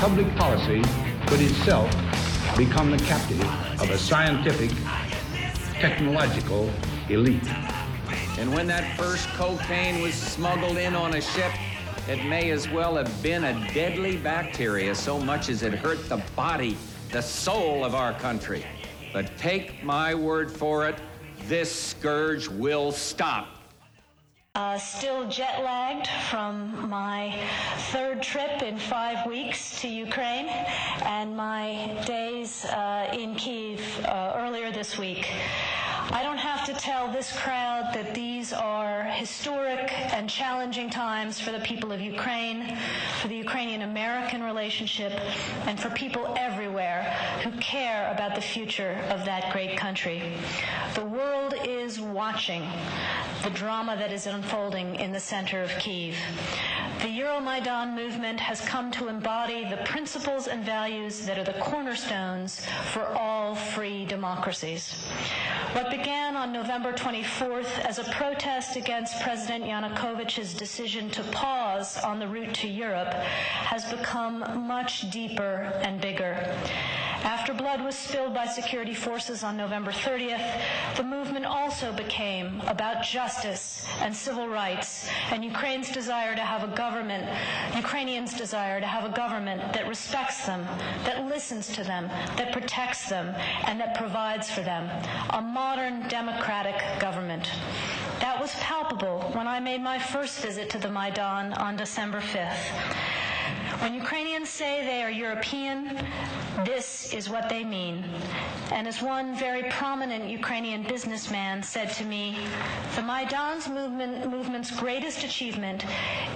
Public policy could itself become the captive of a scientific, technological elite. And when that first cocaine was smuggled in on a ship, it may as well have been a deadly bacteria so much as it hurt the body, the soul of our country. But take my word for it, this scourge will stop. Uh, still jet lagged from my third trip in five weeks to Ukraine and my days uh, in Kiev uh, earlier this week. I don't have to tell this crowd that these are historic and challenging times for the people of Ukraine, for the Ukrainian American relationship, and for people everywhere who care about the future of that great country. The world is watching the drama that is unfolding in the center of Kiev. The Euromaidan movement has come to embody the principles and values that are the cornerstones for all free democracies. What began on November 24th as a protest against President Yanukovych's decision to pause on the route to Europe has become much deeper and bigger. After blood was spilled by security forces on November 30th, the movement also became about justice and civil rights and Ukraine's desire to have a government, Ukrainians' desire to have a government that respects them, that listens to them, that protects them, and that provides for them. A modern democratic government. That was palpable when I made my first visit to the Maidan on December 5th. When Ukrainians say they are European, this is what they mean. And as one very prominent Ukrainian businessman said to me, the Maidan's movement, movement's greatest achievement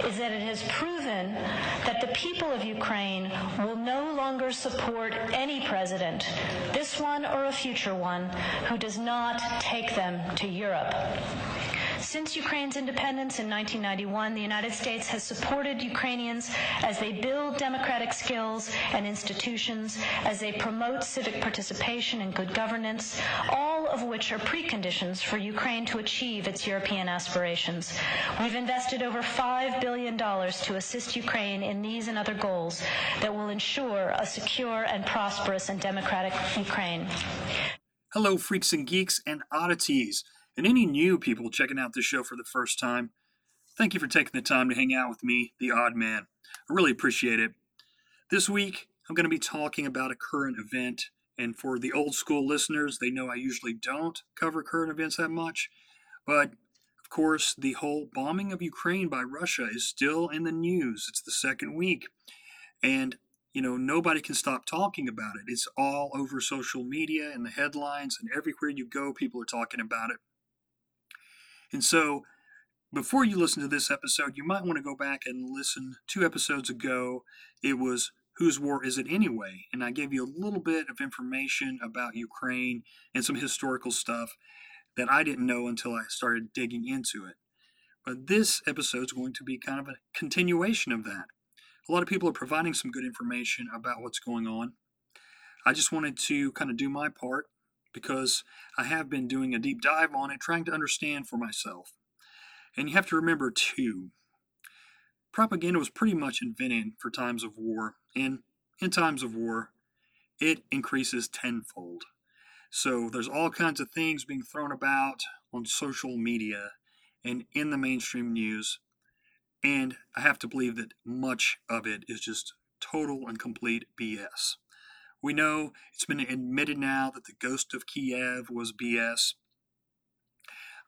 is that it has proven that the people of Ukraine will no longer support any president, this one or a future one, who does not take them to Europe. Since Ukraine's independence in 1991, the United States has supported Ukrainians as they build democratic skills and institutions, as they promote civic participation and good governance, all of which are preconditions for Ukraine to achieve its European aspirations. We've invested over $5 billion to assist Ukraine in these and other goals that will ensure a secure and prosperous and democratic Ukraine. Hello, freaks and geeks and oddities and any new people checking out this show for the first time, thank you for taking the time to hang out with me, the odd man. I really appreciate it. This week, I'm going to be talking about a current event, and for the old school listeners, they know I usually don't cover current events that much. But of course, the whole bombing of Ukraine by Russia is still in the news. It's the second week. And you know, nobody can stop talking about it. It's all over social media and the headlines, and everywhere you go, people are talking about it. And so, before you listen to this episode, you might want to go back and listen two episodes ago. It was Whose War Is It Anyway? And I gave you a little bit of information about Ukraine and some historical stuff that I didn't know until I started digging into it. But this episode is going to be kind of a continuation of that. A lot of people are providing some good information about what's going on. I just wanted to kind of do my part because I have been doing a deep dive on it, trying to understand for myself. And you have to remember, too, propaganda was pretty much invented for times of war. And in times of war, it increases tenfold. So there's all kinds of things being thrown about on social media and in the mainstream news. And I have to believe that much of it is just total and complete BS. We know it's been admitted now that the ghost of Kiev was BS.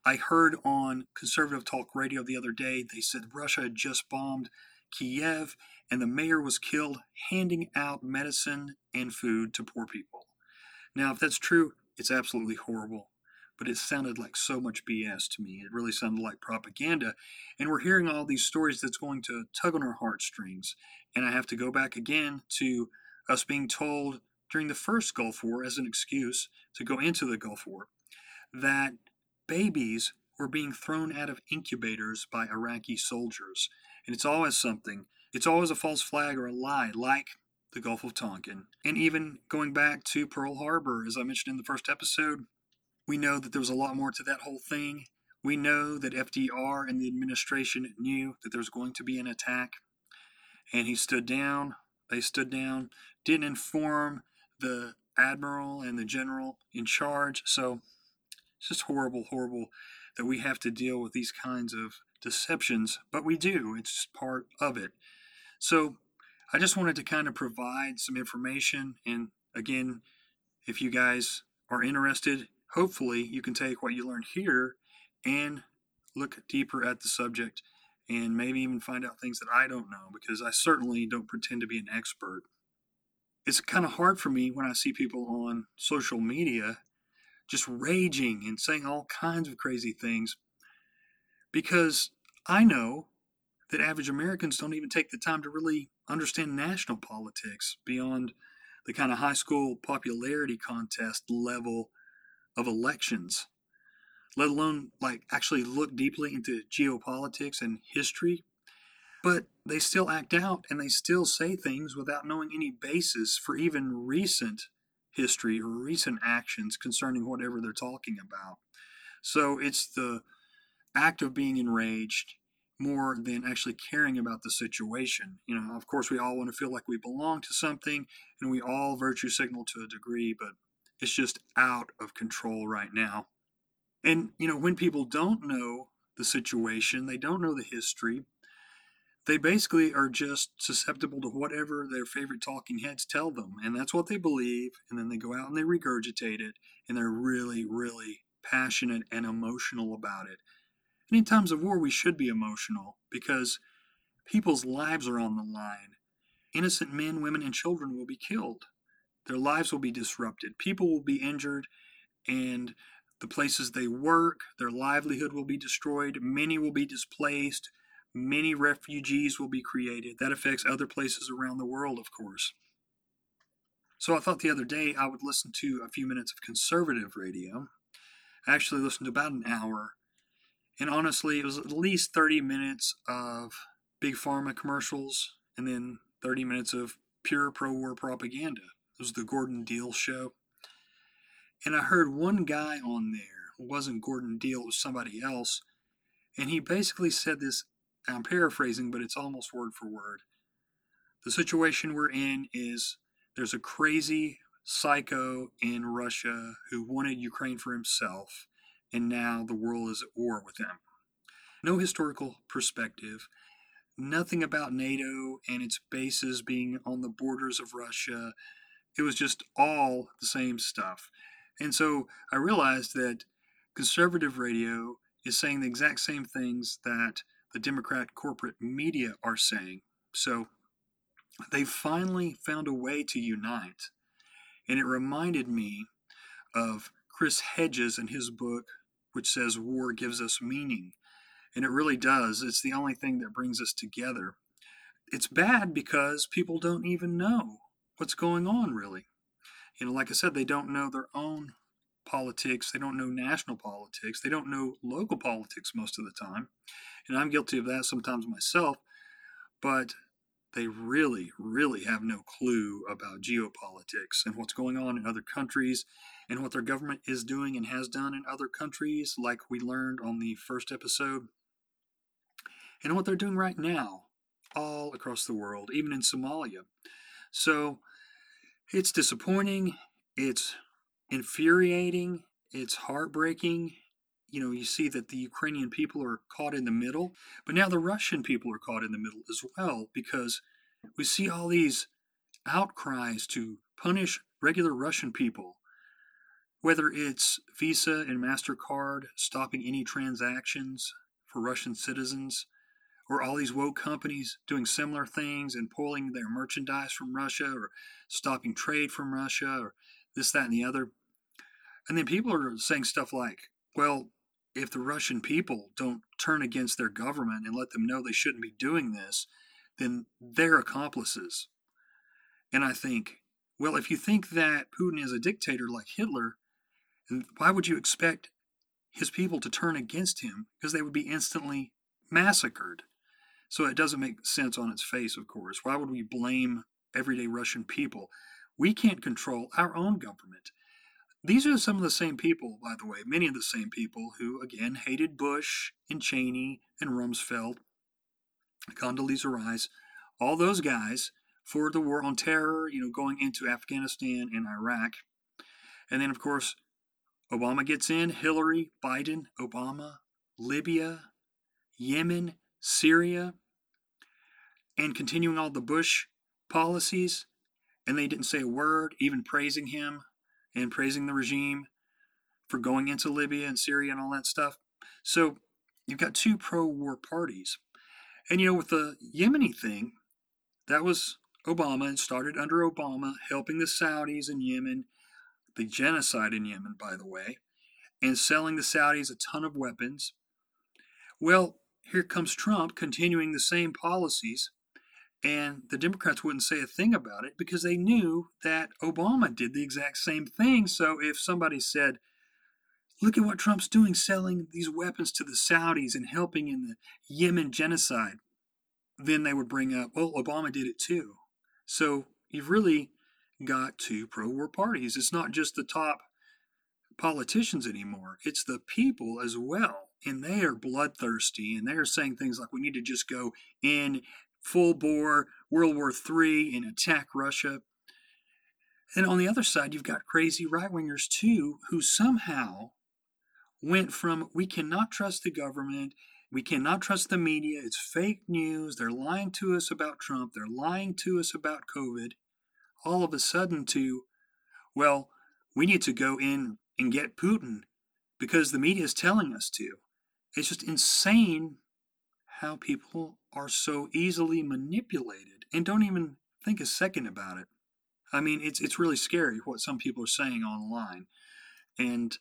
I heard on conservative talk radio the other day, they said Russia had just bombed Kiev and the mayor was killed handing out medicine and food to poor people. Now, if that's true, it's absolutely horrible, but it sounded like so much BS to me. It really sounded like propaganda. And we're hearing all these stories that's going to tug on our heartstrings. And I have to go back again to us being told during the first Gulf War as an excuse to go into the Gulf War that babies were being thrown out of incubators by Iraqi soldiers. And it's always something, it's always a false flag or a lie, like the Gulf of Tonkin. And even going back to Pearl Harbor, as I mentioned in the first episode, we know that there was a lot more to that whole thing. We know that FDR and the administration knew that there was going to be an attack. And he stood down, they stood down, didn't inform the admiral and the general in charge. So it's just horrible, horrible that we have to deal with these kinds of deceptions, but we do. It's part of it. So I just wanted to kind of provide some information. And again, if you guys are interested, hopefully you can take what you learned here and look deeper at the subject and maybe even find out things that I don't know because I certainly don't pretend to be an expert. It's kind of hard for me when I see people on social media just raging and saying all kinds of crazy things because I know that average Americans don't even take the time to really understand national politics beyond the kind of high school popularity contest level of elections, let alone like actually look deeply into geopolitics and history. But they still act out and they still say things without knowing any basis for even recent history or recent actions concerning whatever they're talking about. So it's the act of being enraged more than actually caring about the situation. You know, of course, we all want to feel like we belong to something and we all virtue signal to a degree, but it's just out of control right now. And, you know, when people don't know the situation, they don't know the history, they basically are just susceptible to whatever their favorite talking heads tell them. And that's what they believe. And then they go out and they regurgitate it. And they're really, really passionate and emotional about it. And in times of war, we should be emotional because people's lives are on the line. Innocent men, women, and children will be killed. Their lives will be disrupted. People will be injured. And the places they work, their livelihood will be destroyed. Many will be displaced many refugees will be created. That affects other places around the world, of course. So I thought the other day I would listen to a few minutes of conservative radio. I actually listened to about an hour. And honestly, it was at least 30 minutes of big pharma commercials and then 30 minutes of pure pro war propaganda. It was the Gordon Deal show. And I heard one guy on there. It wasn't Gordon Deal, it was somebody else. And he basically said this I'm paraphrasing, but it's almost word for word. The situation we're in is there's a crazy psycho in Russia who wanted Ukraine for himself, and now the world is at war with him. No historical perspective, nothing about NATO and its bases being on the borders of Russia. It was just all the same stuff. And so I realized that conservative radio is saying the exact same things that the Democrat corporate media are saying. So they finally found a way to unite. And it reminded me of Chris Hedges and his book, which says War Gives Us Meaning. And it really does. It's the only thing that brings us together. It's bad because people don't even know what's going on, really. You know, like I said, they don't know their own politics, they don't know national politics, they don't know local politics most of the time and I'm guilty of that sometimes myself, but they really, really have no clue about geopolitics and what's going on in other countries and what their government is doing and has done in other countries, like we learned on the first episode, and what they're doing right now all across the world, even in Somalia. So it's disappointing, it's infuriating, it's heartbreaking. You know, you see that the Ukrainian people are caught in the middle, but now the Russian people are caught in the middle as well because we see all these outcries to punish regular Russian people whether it's Visa and MasterCard stopping any transactions for Russian citizens, or all these woke companies doing similar things and pulling their merchandise from Russia, or stopping trade from Russia, or this, that, and the other. And then people are saying stuff like, well, if the Russian people don't turn against their government and let them know they shouldn't be doing this, then they're accomplices. And I think, well, if you think that Putin is a dictator like Hitler, why would you expect his people to turn against him? Because they would be instantly massacred. So it doesn't make sense on its face, of course. Why would we blame everyday Russian people? We can't control our own government. These are some of the same people, by the way, many of the same people who, again, hated Bush and Cheney and Rumsfeld, Condoleezza Rice, all those guys for the war on terror, you know, going into Afghanistan and Iraq. And then, of course, Obama gets in, Hillary, Biden, Obama, Libya, Yemen, Syria, and continuing all the Bush policies. And they didn't say a word, even praising him and praising the regime for going into Libya and Syria and all that stuff. So you've got two pro war parties. And you know, with the Yemeni thing, that was Obama and started under Obama, helping the Saudis in Yemen the genocide in Yemen, by the way, and selling the Saudis a ton of weapons. Well, here comes Trump continuing the same policies, and the Democrats wouldn't say a thing about it because they knew that Obama did the exact same thing. So if somebody said, Look at what Trump's doing, selling these weapons to the Saudis and helping in the Yemen genocide, then they would bring up, Well, Obama did it too. So you've really got two pro war parties. It's not just the top politicians anymore, it's the people as well. And they are bloodthirsty and they're saying things like we need to just go in full bore World War III and attack Russia. And on the other side, you've got crazy right wingers too, who somehow went from we cannot trust the government, we cannot trust the media, it's fake news, they're lying to us about Trump, they're lying to us about COVID, all of a sudden to, well, we need to go in and get Putin because the media is telling us to. It's just insane how people are so easily manipulated and don't even think a second about it. I mean, it's it's really scary what some people are saying online, and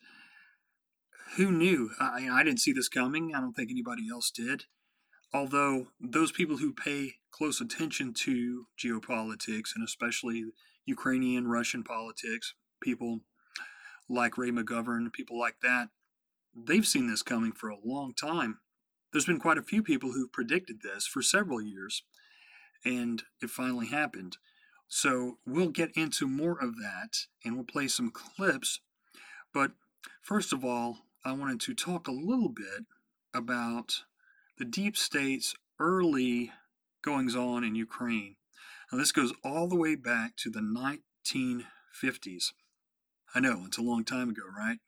who knew? I, I didn't see this coming. I don't think anybody else did. Although those people who pay close attention to geopolitics and especially Ukrainian Russian politics, people like Ray McGovern, people like that, they've seen this coming for a long time. There's been quite a few people who've predicted this for several years, and it finally happened. So we'll get into more of that and we'll play some clips. But first of all, I wanted to talk a little bit about the deep state's early goings on in Ukraine. Now, this goes all the way back to the 1950s. I know, it's a long time ago, right?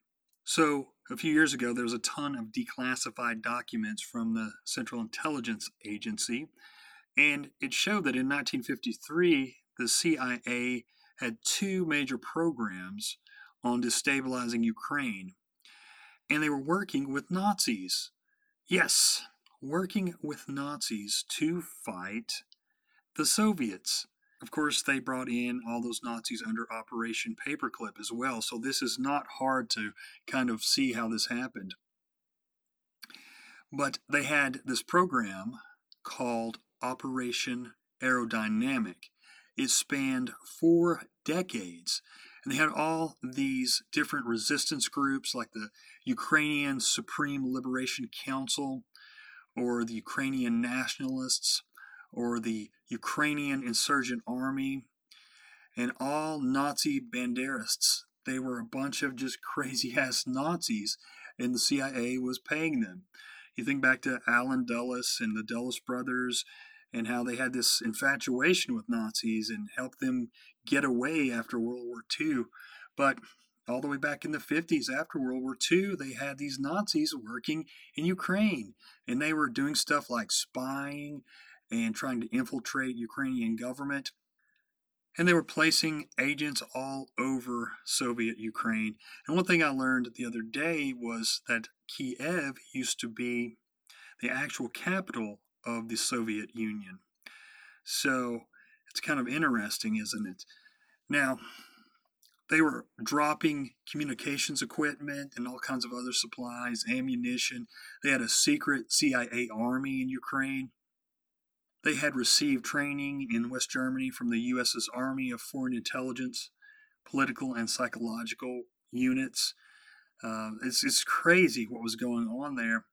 So, a few years ago, there was a ton of declassified documents from the Central Intelligence Agency, and it showed that in 1953, the CIA had two major programs on destabilizing Ukraine, and they were working with Nazis. Yes, working with Nazis to fight the Soviets. Of course, they brought in all those Nazis under Operation Paperclip as well, so this is not hard to kind of see how this happened. But they had this program called Operation Aerodynamic. It spanned four decades, and they had all these different resistance groups like the Ukrainian Supreme Liberation Council, or the Ukrainian nationalists, or the Ukrainian Insurgent Army, and all Nazi banderists. They were a bunch of just crazy ass Nazis, and the CIA was paying them. You think back to Allen Dulles and the Dulles brothers and how they had this infatuation with Nazis and helped them get away after World War II. But all the way back in the 50s after World War II, they had these Nazis working in Ukraine and they were doing stuff like spying and trying to infiltrate Ukrainian government. And they were placing agents all over Soviet Ukraine. And one thing I learned the other day was that Kiev used to be the actual capital of the Soviet Union. So it's kind of interesting, isn't it? Now, they were dropping communications equipment and all kinds of other supplies, ammunition. They had a secret CIA army in Ukraine. They had received training in West Germany from the US's Army of Foreign Intelligence, political and psychological units. Uh, it's, it's crazy what was going on there.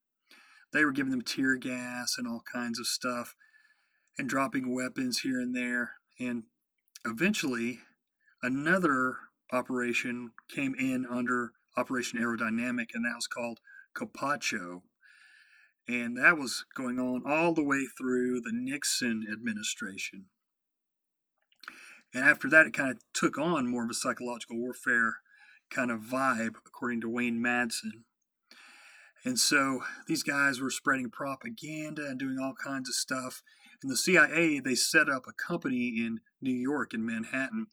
They were giving them tear gas and all kinds of stuff and dropping weapons here and there. And eventually, another operation came in under Operation Aerodynamic, and that was called CAPACHA. And that was going on all the way through the Nixon administration. And after that, it kind of took on more of a psychological warfare kind of vibe, according to Wayne Madsen. And so these guys were spreading propaganda and doing all kinds of stuff. And the CIA, they set up a company in New York, in Manhattan,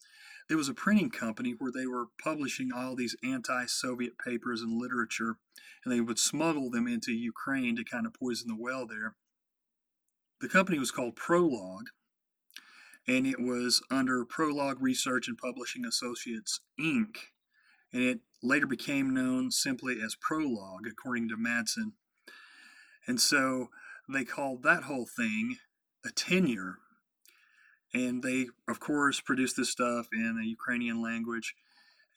it was a printing company where they were publishing all these anti Soviet papers and literature, and they would smuggle them into Ukraine to kind of poison the well there. The company was called Prologue, and it was under Prologue Research and Publishing Associates, Inc., and it later became known simply as Prologue, according to Madsen. And so they called that whole thing a tenure and they of course produced this stuff in the Ukrainian language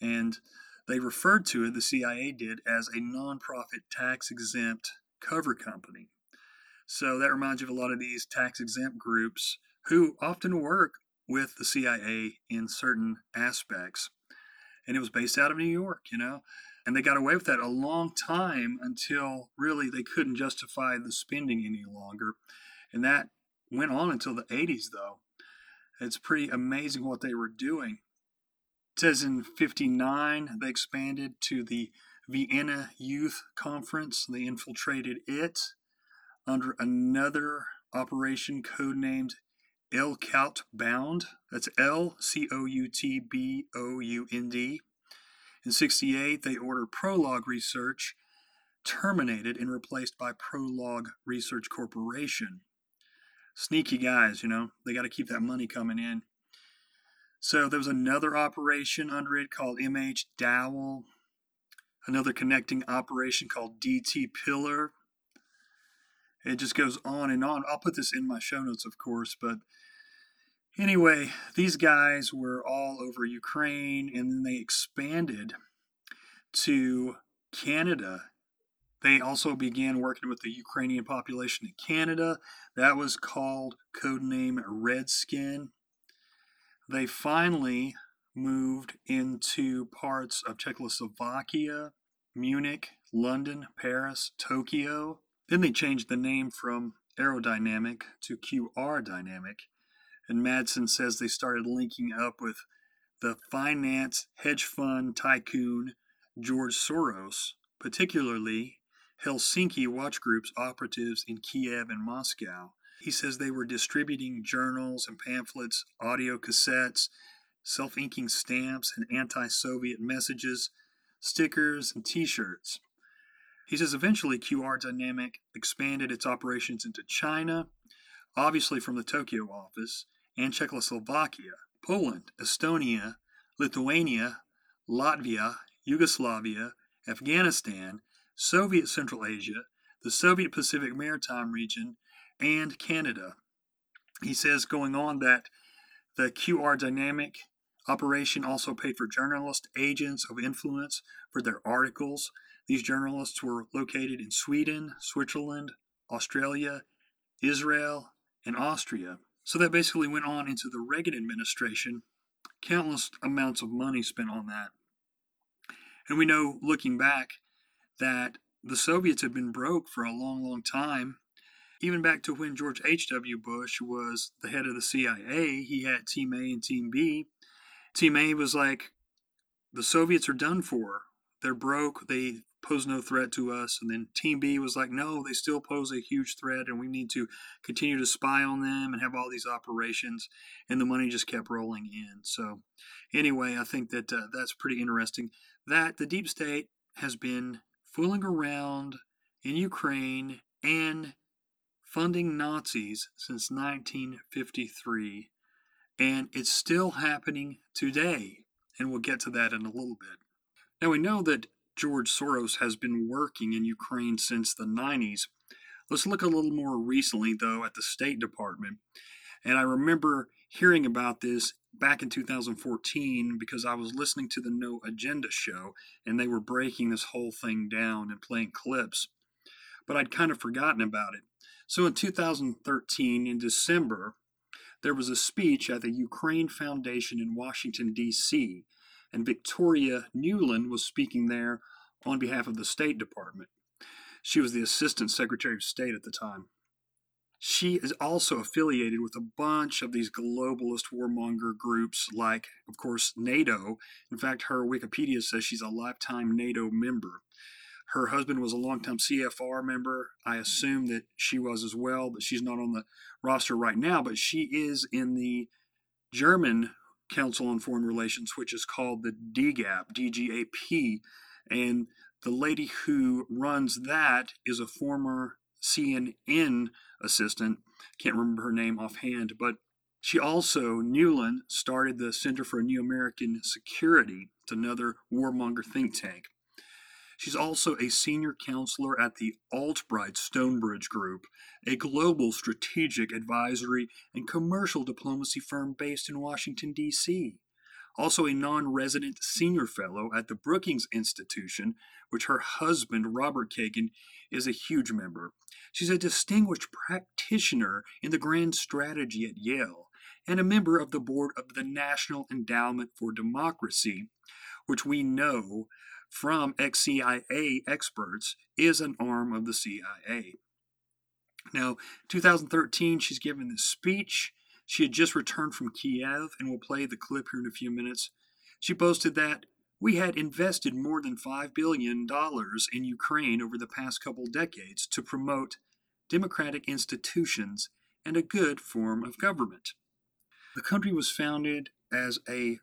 and they referred to it the CIA did as a nonprofit tax exempt cover company. So that reminds you of a lot of these tax exempt groups who often work with the CIA in certain aspects. And it was based out of New York you know? And they got away with that a long time until really they couldn't justify the spending any longer. And that went on until the 80s though it's pretty amazing what they were doing. It says in 59 they expanded to the Vienna Youth Conference. They infiltrated it under another operation codenamed El Bound. That's L C O U T B O U N D. In 68, they ordered Prologue Research terminated and replaced by Prologue Research Corporation sneaky guys, you know, they got to keep that money coming in. So there was another operation under it called MH Dowell, another connecting operation called DT Pillar. It just goes on and on. I'll put this in my show notes, of course, but anyway, these guys were all over Ukraine and then they expanded to Canada they also began working with the Ukrainian population in Canada. That was called codename Redskin. They finally moved into parts of Czechoslovakia, Munich, London, Paris, Tokyo. Then they changed the name from Aerodynamic to QR Dynamic. And Madsen says they started linking up with the finance hedge fund tycoon George Soros, particularly Helsinki watch groups operatives in Kiev and Moscow. He says they were distributing journals and pamphlets, audio cassettes, self inking stamps, and anti Soviet messages, stickers, and t shirts. He says eventually QR Dynamic expanded its operations into China, obviously from the Tokyo office, and Czechoslovakia, Poland, Estonia, Lithuania, Latvia, Yugoslavia, Afghanistan, Soviet Central Asia, the Soviet Pacific Maritime region, and Canada. He says going on that the QR Dynamic operation also paid for journalists, agents of influence for their articles. These journalists were located in Sweden, Switzerland, Australia, Israel, and Austria. So that basically went on into the Reagan administration, countless amounts of money spent on that. And we know, looking back, that the Soviets had been broke for a long, long time. Even back to when George H.W. Bush was the head of the CIA, he had Team A and Team B. Team A was like, the Soviets are done for. They're broke. They pose no threat to us. And then Team B was like, no, they still pose a huge threat, and we need to continue to spy on them and have all these operations. And the money just kept rolling in. So, anyway, I think that uh, that's pretty interesting. That the deep state has been fooling around in Ukraine and funding Nazis since 1953. And it's still happening today. And we'll get to that in a little bit. Now, we know that George Soros has been working in Ukraine since the 90s. Let's look a little more recently, though, at the State Department. And I remember hearing about this back in 2014 because I was listening to the No Agenda show and they were breaking this whole thing down and playing clips. But I'd kind of forgotten about it. So in 2013, in December, there was a speech at the Ukraine Foundation in Washington, D.C and Victoria Nuland was speaking there on behalf of the State Department. She was the Assistant Secretary of State at the time. She is also affiliated with a bunch of these globalist warmonger groups, like, of course, NATO. In fact, her Wikipedia says she's a lifetime NATO member. Her husband was a longtime CFR member. I assume that she was as well, but she's not on the roster right now. But she is in the German Council on Foreign Relations, which is called the DGAP, DGAP. And the lady who runs that is a former CNN assistant. Can't remember her name offhand, but she also, Nuland, started the Center for New American Security. It's another warmonger think tank. She's also a senior counselor at the Albright Stonebridge Group, a global strategic advisory and commercial diplomacy firm based in Washington, D.C. Also, a non resident senior fellow at the Brookings Institution, which her husband, Robert Kagan, is a huge member. She's a distinguished practitioner in the grand strategy at Yale and a member of the board of the National Endowment for Democracy, which we know from ex CIA experts is an arm of the CIA. Now, 2013, she's given this speech. She had just returned from Kiev, and we'll play the clip here in a few minutes. She boasted that we had invested more than $5 billion in Ukraine over the past couple decades to promote democratic institutions and a good form of government. The country was founded as a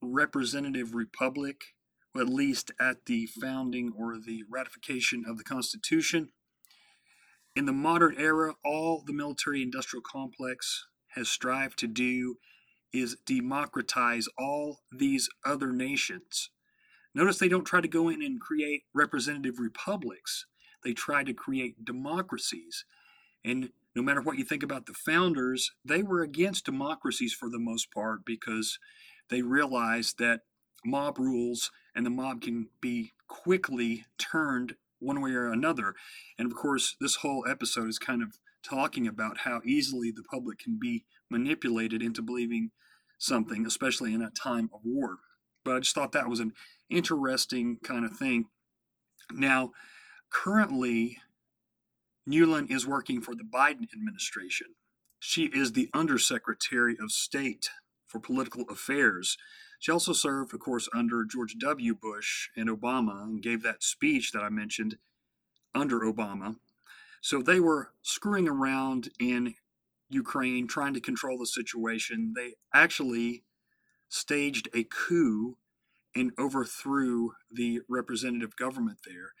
representative republic at least at the founding or the ratification of the Constitution. In the modern era, all the military industrial complex has strived to do is democratize all these other nations. Notice they don't try to go in and create representative republics, they try to create democracies. And no matter what you think about the founders, they were against democracies for the most part because they realized that mob rules and the mob can be quickly turned one way or another. And of course, this whole episode is kind of talking about how easily the public can be manipulated into believing something, especially in a time of war. But I just thought that was an interesting kind of thing. Now, currently, Nuland is working for the Biden administration. She is the Undersecretary of State for Political Affairs. She also served, of course, under George W. Bush and Obama and gave that speech that I mentioned under Obama. So they were screwing around in Ukraine, trying to control the situation. They actually staged a coup and overthrew the representative government there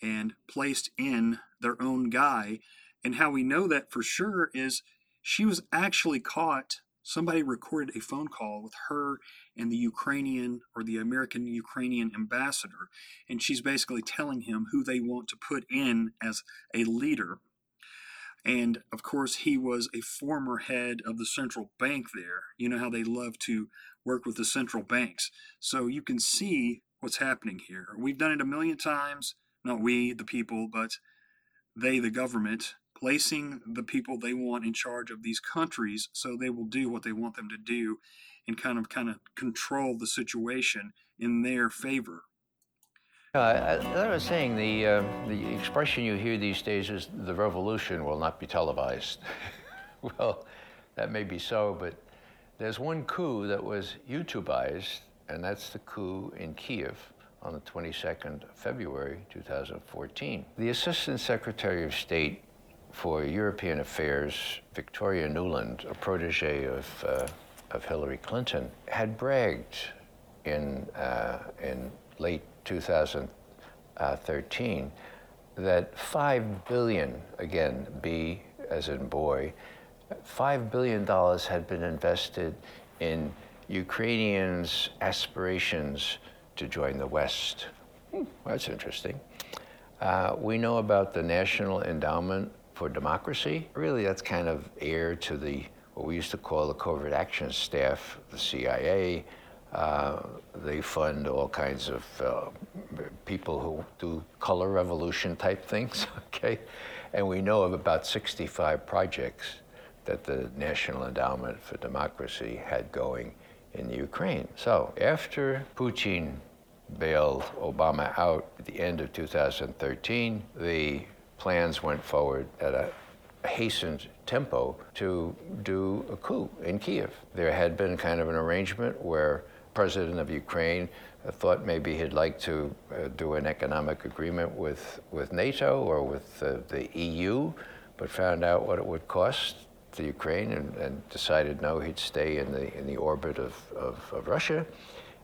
and placed in their own guy. And how we know that for sure is she was actually caught somebody recorded a phone call with her and the Ukrainian or the American Ukrainian ambassador, and she's basically telling him who they want to put in as a leader. And of course, he was a former head of the central bank there. You know how they love to work with the central banks. So you can see what's happening here. We've done it a million times, not we, the people, but they, the government, placing the people they want in charge of these countries so they will do what they want them to do and kind of kind of control the situation in their favor. Uh, as I was saying, the, uh, the expression you hear these days is the revolution will not be televised. well, that may be so, but there's one coup that was YouTubeized, and that's the coup in Kiev on the 22nd of February 2014. The Assistant Secretary of State for European Affairs, Victoria Nuland, a protege of, uh, of Hillary Clinton, had bragged in, uh, in late 2013 that 5 billion, again, B as in boy, $5 billion had been invested in Ukrainians' aspirations to join the West. Hmm, that's interesting. Uh, we know about the National Endowment for Democracy. Really, that's kind of heir to the what we used to call the covert action staff, the CIA. Uh, they fund all kinds of uh, people who do color revolution type things, okay? And we know of about 65 projects that the National Endowment for Democracy had going in Ukraine. So after Putin bailed Obama out at the end of 2013, the plans went forward at a hastened tempo to do a coup in Kiev. There had been kind of an arrangement where president of Ukraine thought maybe he'd like to uh, do an economic agreement with, with NATO or with the EU, but found out what it would cost the Ukraine and, and, decided no, he'd stay in the in the orbit of, of, of, Russia.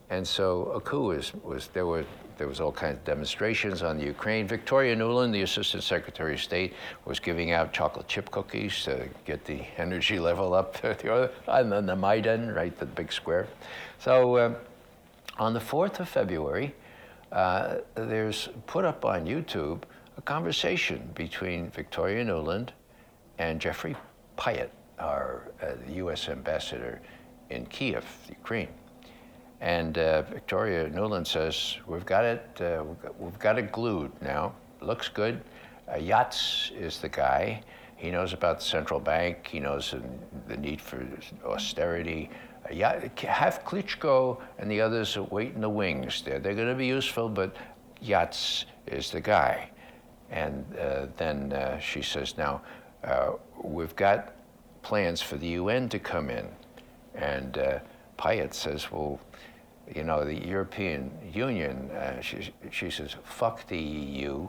And so a coup was, was there were there was all kinds of demonstrations on the Ukraine. Victoria Nuland, the Assistant Secretary of State, was giving out chocolate chip cookies to get the energy level up on the, the Maidan, right, the big square. So uh, on the 4th of February, uh, there's put up on YouTube a conversation between Victoria Nuland and Jeffrey Pyatt, our uh, U.S. ambassador in Kiev, Ukraine. And uh, Victoria Nuland says, we've got it, uh, we've, got, it glued now. Looks good. Uh, Yats is the guy. He knows about the central bank. He knows the need for austerity. Uh, have Klitschko and the others wait in the wings. They're, they're going to be useful, but Yats is the guy. And uh, then uh, she says, now, uh, we've got plans for the UN to come in. And uh, Pyatt says, well, you know, the European Union, uh, she, she says, fuck the EU.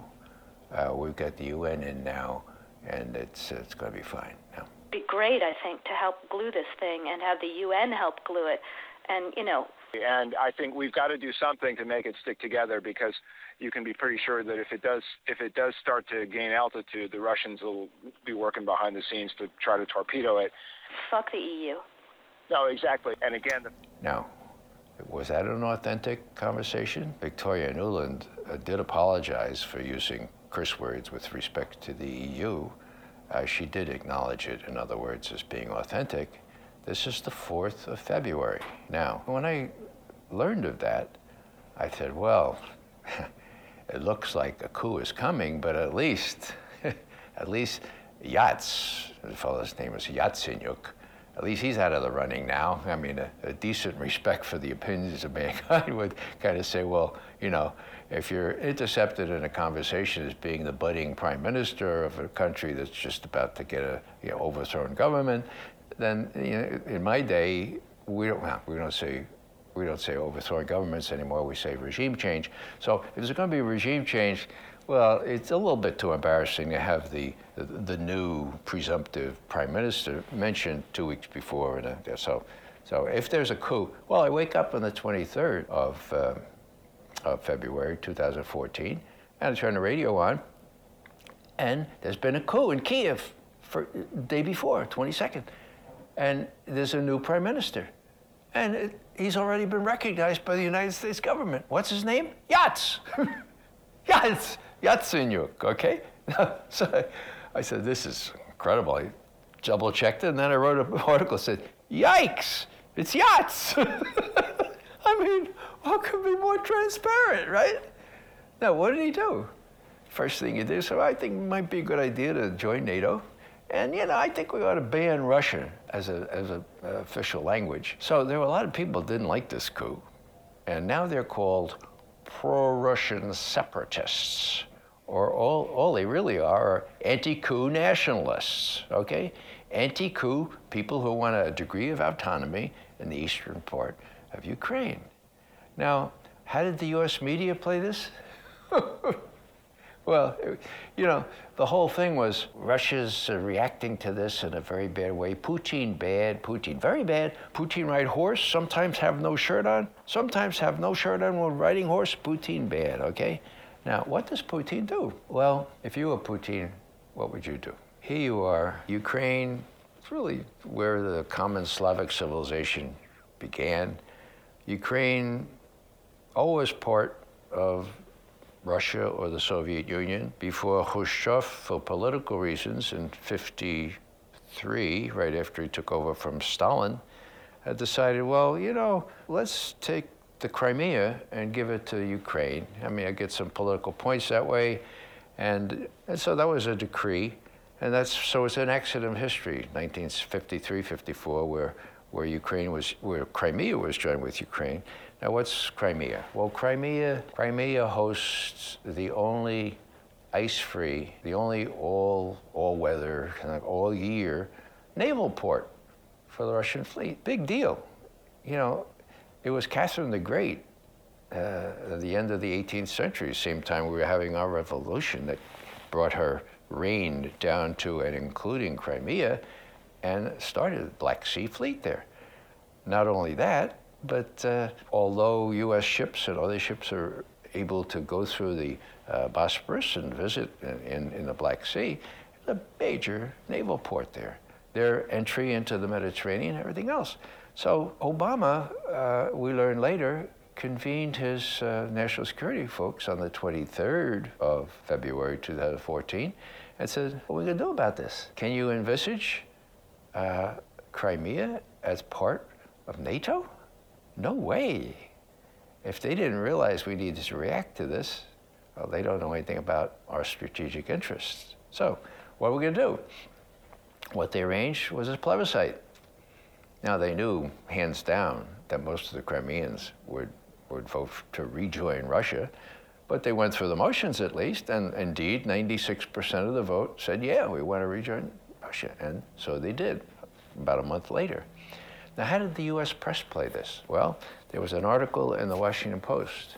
Uh, we've got the UN in now, and it's, it's going to be fine. Now. Be great, I think, to help glue this thing and have the UN help glue it. And, you know, and I think we've got to do something to make it stick together because you can be pretty sure that if it does if it does start to gain altitude, the Russians will be working behind the scenes to try to torpedo it. Fuck the EU. No, exactly. And again, the- no. Was that an authentic conversation? Victoria Nuland uh, did apologize for using curse words with respect to the EU. Uh, she did acknowledge it, in other words, as being authentic. This is the 4th of February. Now, when I learned of that, I said, well, it looks like a coup is coming, but at least, at least Yats, the fellow's name was Yatsenyuk, at least he's out of the running now. I mean, a, a, decent respect for the opinions of mankind would kind of say, well, you know, if you're intercepted in a conversation as being the budding prime minister of a country that's just about to get a you know, overthrown government, then you know, in my day, we don't, well, we don't say we don't say overthrowing governments anymore. We say regime change. So if there's going to be regime change, well, it's a little bit too embarrassing to have the the, new presumptive prime minister mentioned two weeks before, and so so if there's a coup, well, I wake up on the 23rd of, uh, of February 2014, and I turn the radio on, and there's been a coup in Kiev for the day before, 22nd, and there's a new prime minister, and it, he's already been recognized by the United States government. What's his name? Yats. Yats. Yatsenyuk, okay? so I said, this is incredible. I double checked it, and then I wrote an article that said, yikes, it's Yats. I mean, what could be more transparent, right? Now, what did he do? first thing he did, So I think it might be a good idea to join NATO. And you know, I think we ought to ban Russian as a as a uh, official language. So there were a lot of people didn't like this coup, and now they're called pro-Russian separatists, or all all they really are are anti-coup nationalists. Okay, anti-coup people who want a degree of autonomy in the eastern part of Ukraine. Now, how did the U.S. media play this? Well, you know, the whole thing was Russia's reacting to this in a very bad way. Putin bad, Putin very bad. Putin ride horse, sometimes have no shirt on, sometimes have no shirt on while riding horse. Putin bad, okay? Now, what does Putin do? Well, if you were Putin, what would you do? Here you are, Ukraine, it's really where the common Slavic civilization began. Ukraine, always part of Russia or the Soviet Union before Khrushchev, for political reasons, in 53, right after he took over from Stalin, had decided, well, you know, let's take the Crimea and give it to Ukraine. I mean, I get some political points that way. And, and so that was a decree. And that's, so it's an accident of history, 1953, 54, where, where Ukraine was, where Crimea was joined with Ukraine. Now, what's Crimea? Well, Crimea, Crimea hosts the only ice-free, the only all all-weather, kind of all-year naval port for the Russian fleet. Big deal. You know, it was Catherine the Great uh, at the end of the 18th century, same time we were having our revolution, that brought her reign down to and including Crimea, and started the Black Sea Fleet there. Not only that, but uh, although U.S. ships and other ships are able to go through the uh, Bosporus and visit in, in the Black Sea, it's a major naval port there. Their entry into the Mediterranean, everything else. So Obama, uh, we learned later, convened his uh, national security folks on the 23rd of February 2014 and said, What are we going to do about this? Can you envisage uh, Crimea as part of NATO? No way. If they didn't realize we needed to react to this, well, they don't know anything about our strategic interests. So, what are we going to do? What they arranged was a plebiscite. Now, they knew, hands down, that most of the Crimeans would, would vote to rejoin Russia, but they went through the motions at least, and indeed, 96% of the vote said, yeah, we want to rejoin Russia. And so they did about a month later. Now, how did the US press play this? Well, there was an article in the Washington Post,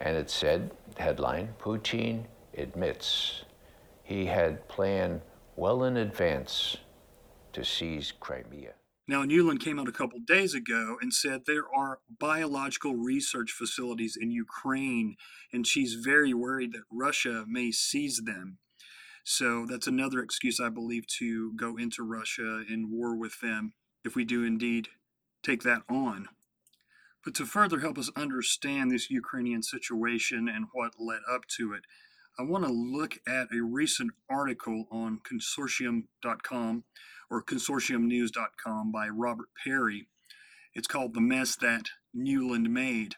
and it said, headline Putin admits he had planned well in advance to seize Crimea. Now, Nuland came out a couple days ago and said there are biological research facilities in Ukraine, and she's very worried that Russia may seize them. So that's another excuse, I believe, to go into Russia and war with them if we do indeed take that on. But to further help us understand this Ukrainian situation and what led up to it, I want to look at a recent article on consortium.com or consortiumnews.com by Robert Parry. It's called The Mess That Nuland Made.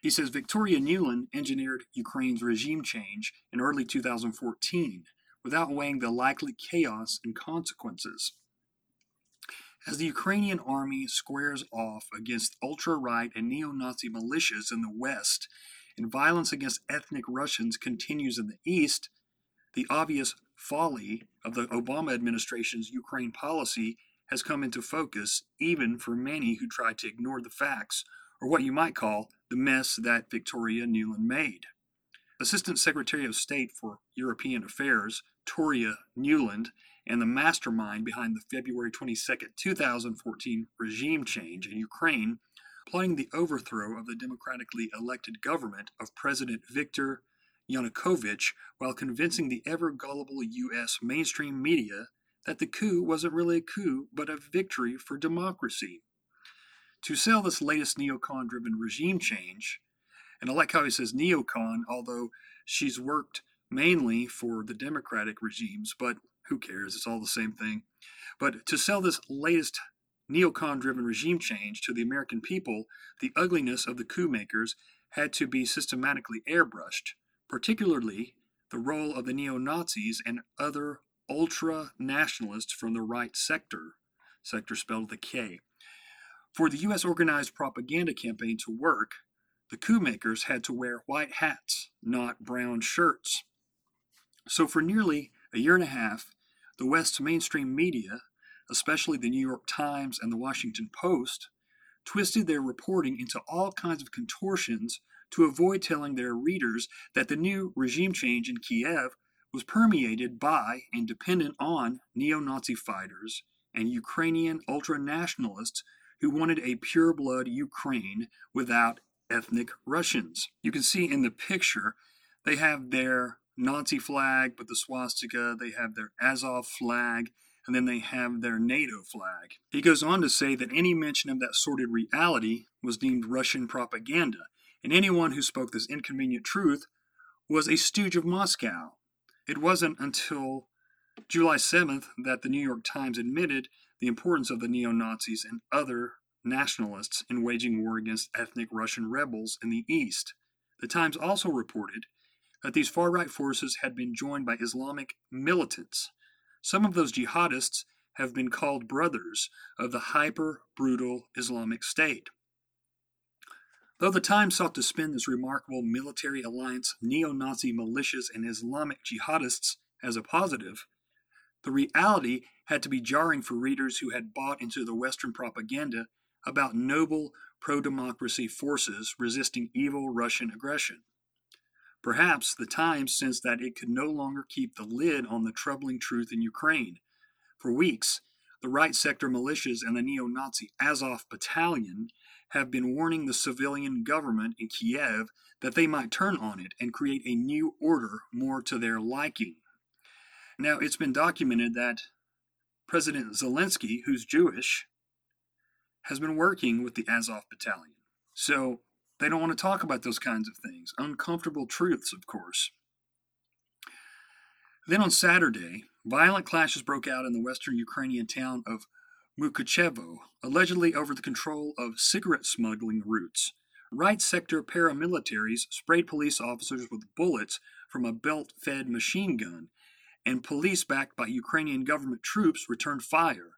He says Victoria Nuland engineered Ukraine's regime change in early 2014 without weighing the likely chaos and consequences. As the Ukrainian army squares off against ultra right and neo Nazi militias in the West, and violence against ethnic Russians continues in the East, the obvious folly of the Obama administration's Ukraine policy has come into focus, even for many who try to ignore the facts, or what you might call the mess that Victoria Nuland made. Assistant Secretary of State for European Affairs, Toria Nuland, and the mastermind behind the February 22, 2014 regime change in Ukraine, plotting the overthrow of the democratically elected government of President Viktor Yanukovych while convincing the ever gullible U.S. mainstream media that the coup wasn't really a coup but a victory for democracy. To sell this latest neocon driven regime change, and I like how he says neocon, although she's worked mainly for the democratic regimes, but who cares? It's all the same thing. But to sell this latest neocon driven regime change to the American people, the ugliness of the coup makers had to be systematically airbrushed, particularly the role of the neo Nazis and other ultra nationalists from the right sector, sector spelled with a K. For the U.S. organized propaganda campaign to work, the coup makers had to wear white hats, not brown shirts. So, for nearly a year and a half, the West's mainstream media, especially the New York Times and the Washington Post, twisted their reporting into all kinds of contortions to avoid telling their readers that the new regime change in Kiev was permeated by and dependent on neo Nazi fighters and Ukrainian ultra nationalists who wanted a pure blood Ukraine without ethnic Russians. You can see in the picture they have their Nazi flag, with the swastika, they have their Azov flag, and then they have their NATO flag. He goes on to say that any mention of that sordid reality was deemed Russian propaganda, and anyone who spoke this inconvenient truth was a stooge of Moscow. It wasn't until July 7th that the New York Times admitted the importance of the neo Nazis and other nationalists in waging war against ethnic Russian rebels in the East. The Times also reported that these far right forces had been joined by Islamic militants. Some of those jihadists have been called brothers of the hyper brutal Islamic State. Though the Times sought to spin this remarkable military alliance, neo Nazi militias, and Islamic jihadists as a positive, the reality had to be jarring for readers who had bought into the Western propaganda about noble pro democracy forces resisting evil Russian aggression. Perhaps the Times sensed that it could no longer keep the lid on the troubling truth in Ukraine. For weeks, the right sector militias and the neo Nazi Azov battalion have been warning the civilian government in Kiev that they might turn on it and create a new order more to their liking. Now, it's been documented that President Zelensky, who's Jewish, has been working with the Azov battalion. So they don't want to talk about those kinds of things. Uncomfortable truths, of course. Then on Saturday, violent clashes broke out in the western Ukrainian town of Mukachevo, allegedly over the control of cigarette smuggling routes. Right sector paramilitaries sprayed police officers with bullets from a belt fed machine gun, and police backed by Ukrainian government troops returned fire.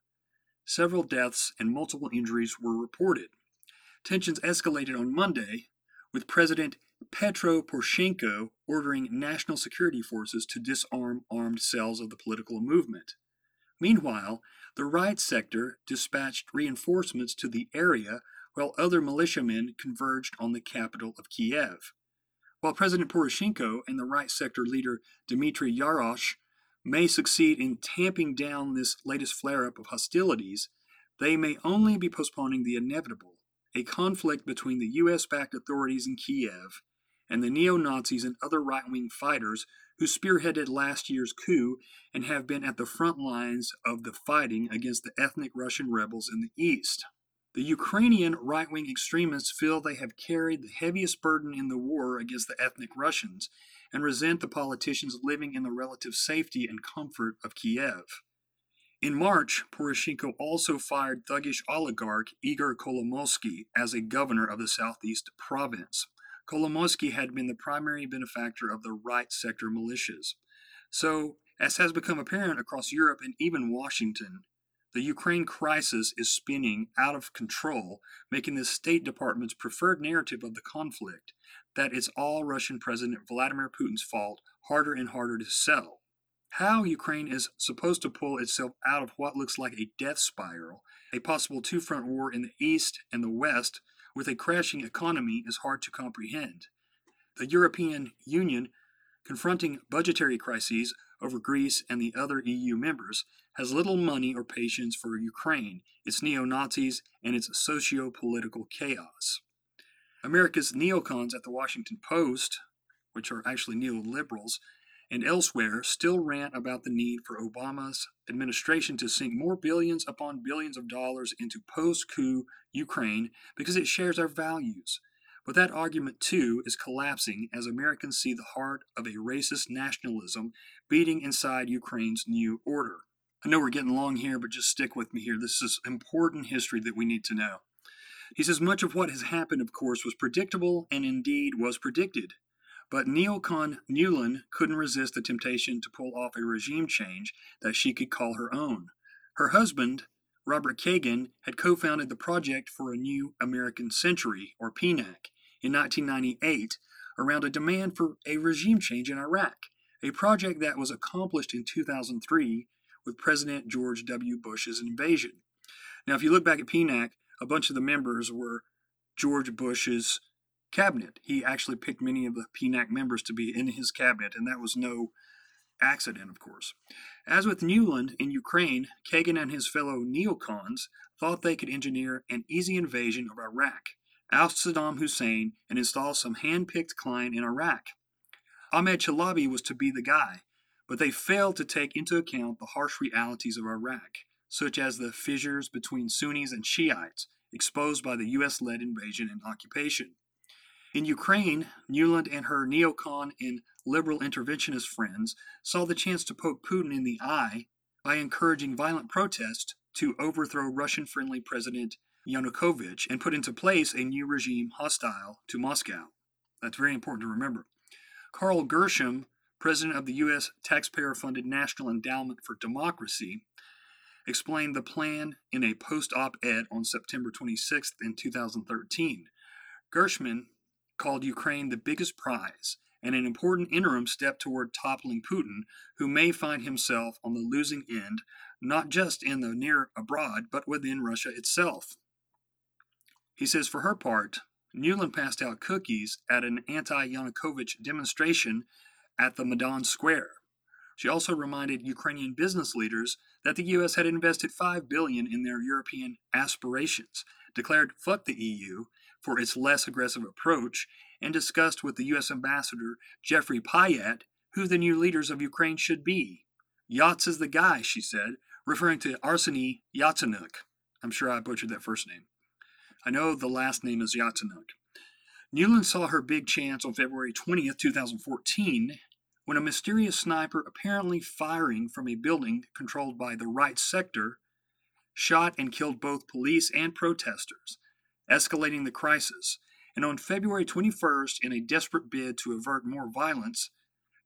Several deaths and multiple injuries were reported. Tensions escalated on Monday, with President Petro Poroshenko ordering national security forces to disarm armed cells of the political movement. Meanwhile, the right sector dispatched reinforcements to the area while other militiamen converged on the capital of Kiev. While President Poroshenko and the right sector leader Dmitry Yarosh may succeed in tamping down this latest flare up of hostilities, they may only be postponing the inevitable a conflict between the US backed authorities in Kiev and the neo Nazis and other right wing fighters who spearheaded last year's coup and have been at the front lines of the fighting against the ethnic Russian rebels in the east. The Ukrainian right wing extremists feel they have carried the heaviest burden in the war against the ethnic Russians and resent the politicians living in the relative safety and comfort of Kiev. In March, Poroshenko also fired thuggish oligarch Igor Kolomoisky as a governor of the southeast province. Kolomoisky had been the primary benefactor of the right sector militias. So, as has become apparent across Europe and even Washington, the Ukraine crisis is spinning out of control, making the State Department's preferred narrative of the conflict that it's all Russian President Vladimir Putin's fault harder and harder to sell. How Ukraine is supposed to pull itself out of what looks like a death spiral, a possible two front war in the East and the West, with a crashing economy is hard to comprehend. The European Union, confronting budgetary crises over Greece and the other EU members, has little money or patience for Ukraine, its neo Nazis, and its socio political chaos. America's neocons at the Washington Post, which are actually neoliberals, and elsewhere still rant about the need for Obama's administration to sink more billions upon billions of dollars into post coup Ukraine because it shares our values. But that argument, too, is collapsing as Americans see the heart of a racist nationalism beating inside Ukraine's new order. I know we're getting long here, but just stick with me here. This is important history that we need to know. He says much of what has happened, of course, was predictable and indeed was predicted. But neocon Nuland couldn't resist the temptation to pull off a regime change that she could call her own. Her husband, Robert Kagan, had co founded the Project for a New American Century, or PNAC, in 1998 around a demand for a regime change in Iraq, a project that was accomplished in 2003 with President George W. Bush's invasion. Now, if you look back at PNAC, a bunch of the members were George Bush's cabinet. He actually picked many of the PNAC members to be in his cabinet, and that was no accident, of course. As with Nuland in Ukraine, Kagan and his fellow neocons thought they could engineer an easy invasion of Iraq, oust Saddam Hussein, and install some hand picked client in Iraq. Ahmed Chalabi was to be the guy, but they failed to take into account the harsh realities of Iraq, such as the fissures between Sunnis and Shiites exposed by the U.S. led invasion and occupation. In Ukraine, Nuland and her neocon and liberal interventionist friends saw the chance to poke Putin in the eye by encouraging violent protests to overthrow Russian friendly President Yanukovych and put into place a new regime hostile to Moscow. That's very important to remember. Carl Gershman, president of the U.S. taxpayer funded National Endowment for Democracy, explained the plan in a post op ed on September 26th in 2013. Gershman called Ukraine the biggest prize and an important interim step toward toppling Putin, who may find himself on the losing end, not just in the near abroad, but within Russia itself. He says, for her part, Nuland passed out cookies at an anti Yanukovych demonstration at the Maidan Square. She also reminded Ukrainian business leaders that the US had invested 5 billion in their European aspirations, declared fuck the EU, for its less aggressive approach and discussed with the U.S. Ambassador Jeffrey Pyatt who the new leaders of Ukraine should be. Yats is the guy, she said, referring to Arseny Yatsenyuk. I'm sure I butchered that first name. I know the last name is Yatsenyuk. Nuland saw her big chance on February 20th, 2014, when a mysterious sniper, apparently firing from a building controlled by the right sector, shot and killed both police and protesters escalating the crisis. And on February 21st, in a desperate bid to avert more violence,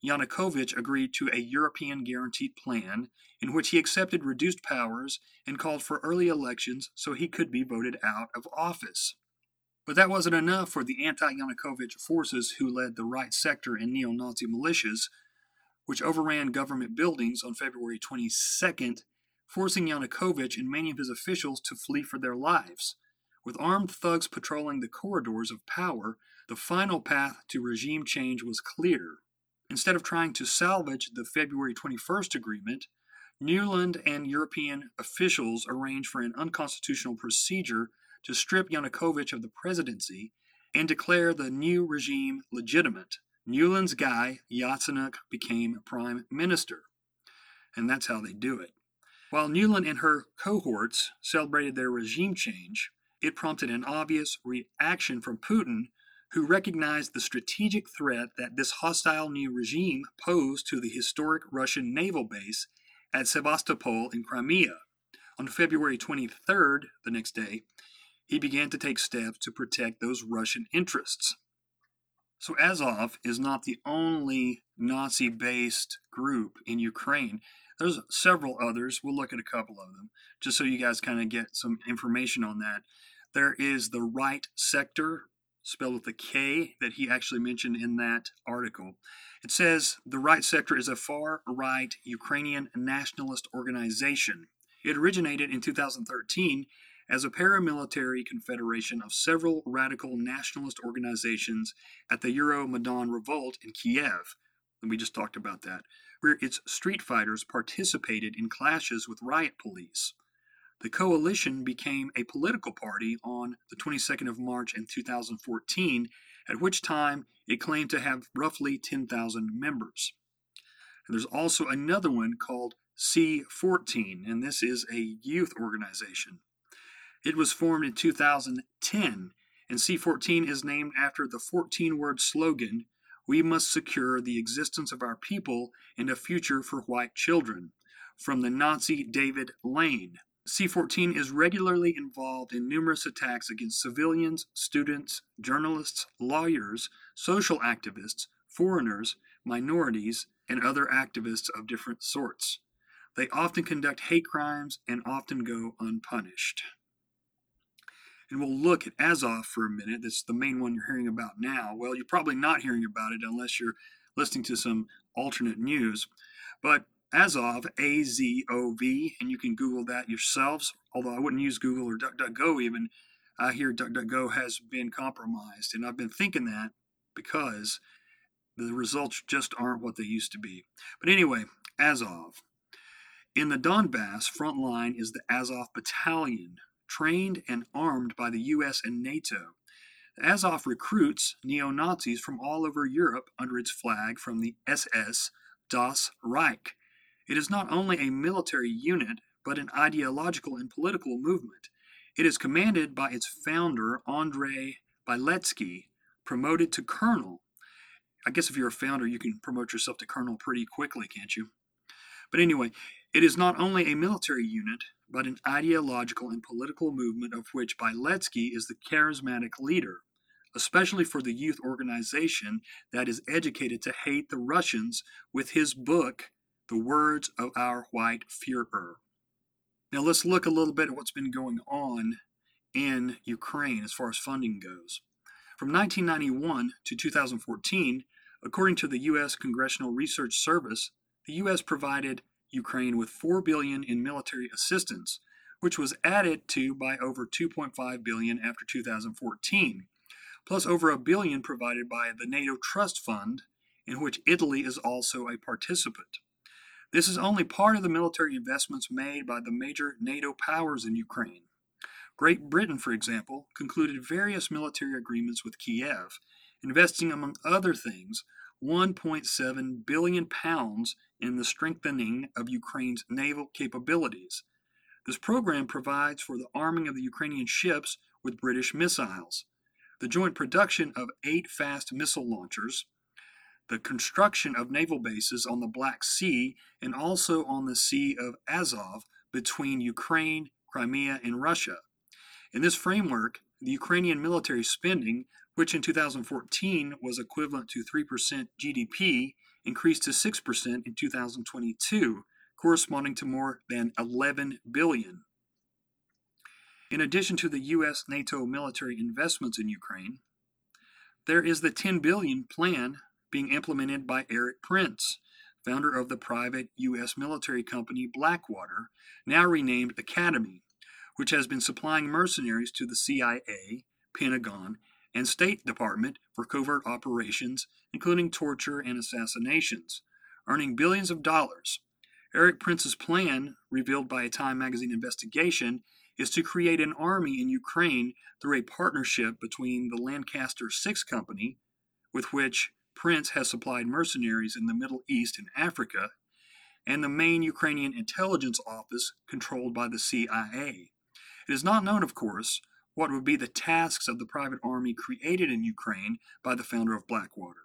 Yanukovych agreed to a European guaranteed plan in which he accepted reduced powers and called for early elections so he could be voted out of office. But that wasn't enough for the anti Yanukovych forces who led the right sector and neo Nazi militias, which overran government buildings on February 22nd, forcing Yanukovych and many of his officials to flee for their lives. With armed thugs patrolling the corridors of power, the final path to regime change was clear. Instead of trying to salvage the February 21st agreement, Nuland and European officials arranged for an unconstitutional procedure to strip Yanukovych of the presidency and declare the new regime legitimate. Nuland's guy, Yatsenyuk, became prime minister. And that's how they do it. While Nuland and her cohorts celebrated their regime change, it prompted an obvious reaction from Putin, who recognized the strategic threat that this hostile new regime posed to the historic Russian naval base at Sevastopol in Crimea. On February 23rd, the next day, he began to take steps to protect those Russian interests. So, Azov is not the only Nazi based group in Ukraine. There's several others. We'll look at a couple of them just so you guys kind of get some information on that. There is the right sector, spelled with a K, that he actually mentioned in that article. It says the right sector is a far right Ukrainian nationalist organization. It originated in 2013 as a paramilitary confederation of several radical nationalist organizations at the Euromaidan revolt in Kiev. And we just talked about that, where its street fighters participated in clashes with riot police. The coalition became a political party on the 22nd of March in 2014, at which time it claimed to have roughly 10,000 members. And there's also another one called C14, and this is a youth organization. It was formed in 2010, and C14 is named after the 14 word slogan We must secure the existence of our people and a future for white children, from the Nazi David Lane. C 14 is regularly involved in numerous attacks against civilians, students, journalists, lawyers, social activists, foreigners, minorities, and other activists of different sorts. They often conduct hate crimes and often go unpunished. And we'll look at Azov for a minute. That's the main one you're hearing about now. Well, you're probably not hearing about it unless you're listening to some alternate news. But Azov, A Z O V, and you can Google that yourselves, although I wouldn't use Google or DuckDuckGo even. I hear DuckDuckGo has been compromised, and I've been thinking that because the results just aren't what they used to be. But anyway, Azov. In the Donbass, front line is the Azov Battalion, trained and armed by the US and NATO. Azov recruits neo Nazis from all over Europe under its flag from the SS Das Reich. It is not only a military unit, but an ideological and political movement. It is commanded by its founder, Andrei Biletsky, promoted to colonel. I guess if you're a founder, you can promote yourself to colonel pretty quickly, can't you? But anyway, it is not only a military unit, but an ideological and political movement of which Biletsky is the charismatic leader, especially for the youth organization that is educated to hate the Russians with his book, The Words of Our White Fuhrer. Now let's look a little bit at what's been going on in Ukraine as far as funding goes. From 1991 to 2014, according to the U.S. Congressional Research Service, the U.S. provided Ukraine with 4 billion in military assistance, which was added to by over 2.5 billion after 2014, plus over a billion provided by the NATO Trust Fund, in which Italy is also a participant. This is only part of the military investments made by the major NATO powers in Ukraine. Great Britain, for example, concluded various military agreements with Kiev, investing, among other things, 1.7 billion pounds in the strengthening of Ukraine's naval capabilities. This program provides for the arming of the Ukrainian ships with British missiles, the joint production of eight fast missile launchers, the construction of naval bases on the Black Sea and also on the Sea of Azov between Ukraine, Crimea, and Russia. In this framework, the Ukrainian military spending, which in 2014 was equivalent to 3% GDP, increased to 6% in 2022, corresponding to more than 11 billion. In addition to the US NATO military investments in Ukraine, there is the 10 billion plan being implemented by Erik Prince, founder of the private U.S. military company Blackwater, now renamed Academi, which has been supplying mercenaries to the CIA, Pentagon, and State Department for covert operations, including torture and assassinations, earning billions of dollars. Erik Prince's plan, revealed by a Time magazine investigation, is to create an army in Ukraine through a partnership between the Lancaster Six Company, with which Prince has supplied mercenaries in the Middle East and Africa, and the main Ukrainian intelligence office controlled by the CIA. It is not known, of course, what would be the tasks of the private army created in Ukraine by the founder of Blackwater.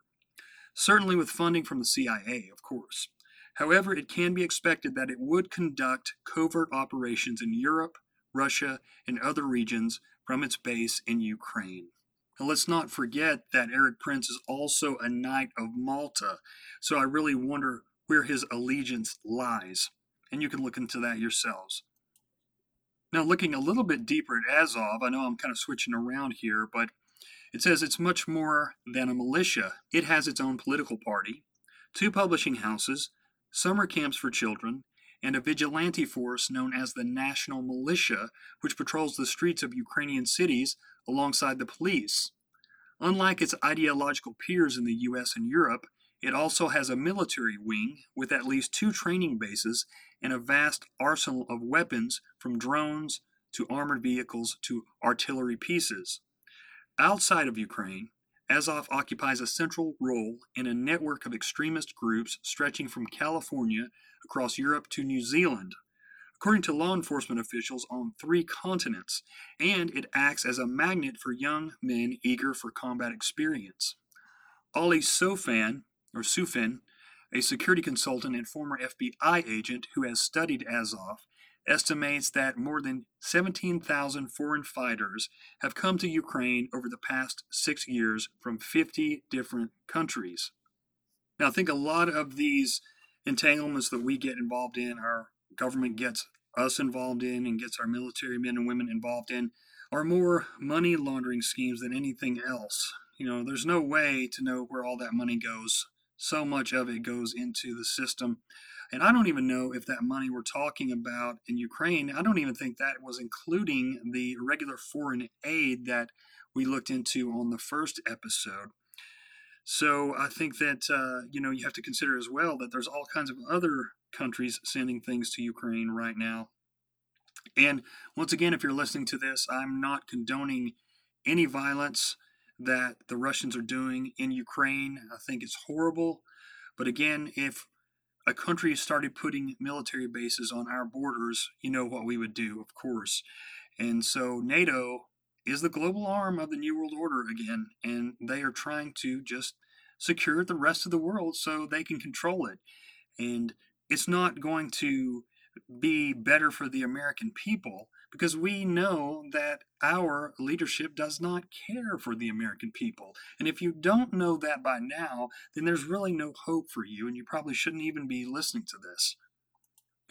Certainly with funding from the CIA, of course. However, it can be expected that it would conduct covert operations in Europe, Russia, and other regions from its base in Ukraine. And let's not forget that Erik Prince is also a Knight of Malta, so I really wonder where his allegiance lies. And you can look into that yourselves. Now, looking a little bit deeper at Azov, I know I'm kind of switching around here, but it says it's much more than a militia. It has its own political party, two publishing houses, summer camps for children, and a vigilante force known as the National Militia, which patrols the streets of Ukrainian cities alongside the police. Unlike its ideological peers in the US and Europe, it also has a military wing with at least two training bases and a vast arsenal of weapons from drones to armored vehicles to artillery pieces. Outside of Ukraine, Azov occupies a central role in a network of extremist groups stretching from California across Europe to New Zealand according to law enforcement officials on three continents, and it acts as a magnet for young men eager for combat experience. Ali Soufan, or Sufin, a security consultant and former FBI agent who has studied Azov, estimates that more than 17,000 foreign fighters have come to Ukraine over the past six years from 50 different countries. Now, I think a lot of these entanglements that we get involved in, our government gets us involved in and gets our military men and women involved in, are more money laundering schemes than anything else. You know, there's no way to know where all that money goes. So much of it goes into the system. And I don't even know if that money we're talking about in Ukraine, I don't even think that was including the regular foreign aid that we looked into on the first episode. So I think that uh, you know you have to consider as well that there's all kinds of other countries sending things to Ukraine right now. And once again, if you're listening to this, I'm not condoning any violence that the Russians are doing in Ukraine. I think it's horrible. But again, if a country started putting military bases on our borders, you know what we would do, of course. And so NATO is the global arm of the New World Order again, and they are trying to just secure the rest of the world so they can control it. And it's not going to be better for the American people because we know that our leadership does not care for the American people. And if you don't know that by now, then there's really no hope for you, and you probably shouldn't even be listening to this.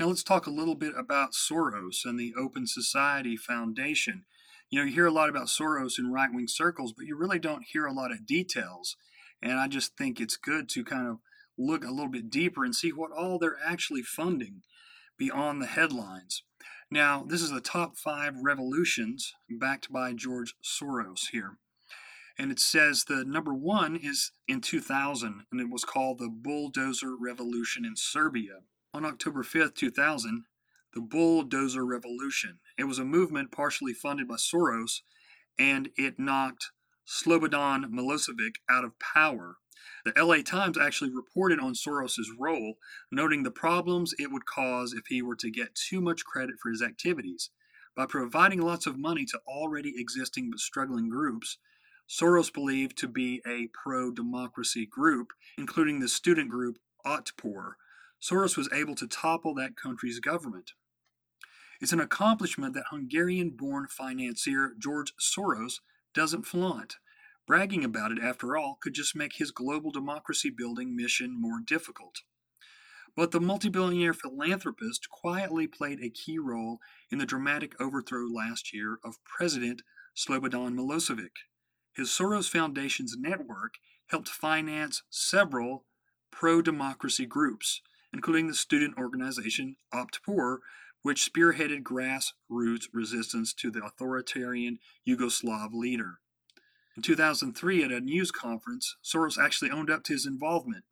Now, let's talk a little bit about Soros and the Open Society Foundation. You know, you hear a lot about Soros in right wing circles, but you really don't hear a lot of details. And I just think it's good to kind of look a little bit deeper and see what all they're actually funding beyond the headlines. Now, this is the top five revolutions backed by George Soros here. And it says the number one is in 2000, and it was called the Bulldozer Revolution in Serbia. On October 5th, 2000, the Bulldozer Revolution. It was a movement partially funded by Soros, and it knocked Slobodan Milosevic out of power. The LA Times actually reported on Soros' role, noting the problems it would cause if he were to get too much credit for his activities. By providing lots of money to already existing but struggling groups, Soros believed to be a pro democracy group, including the student group Otpor. Soros was able to topple that country's government. It's an accomplishment that Hungarian born financier George Soros doesn't flaunt. Bragging about it, after all, could just make his global democracy building mission more difficult. But the multi-billionaire philanthropist quietly played a key role in the dramatic overthrow last year of President Slobodan Milosevic. His Soros Foundation's network helped finance several pro democracy groups, including the student organization Otpor, which spearheaded grassroots resistance to the authoritarian Yugoslav leader. In 2003, at a news conference, Soros actually owned up to his involvement.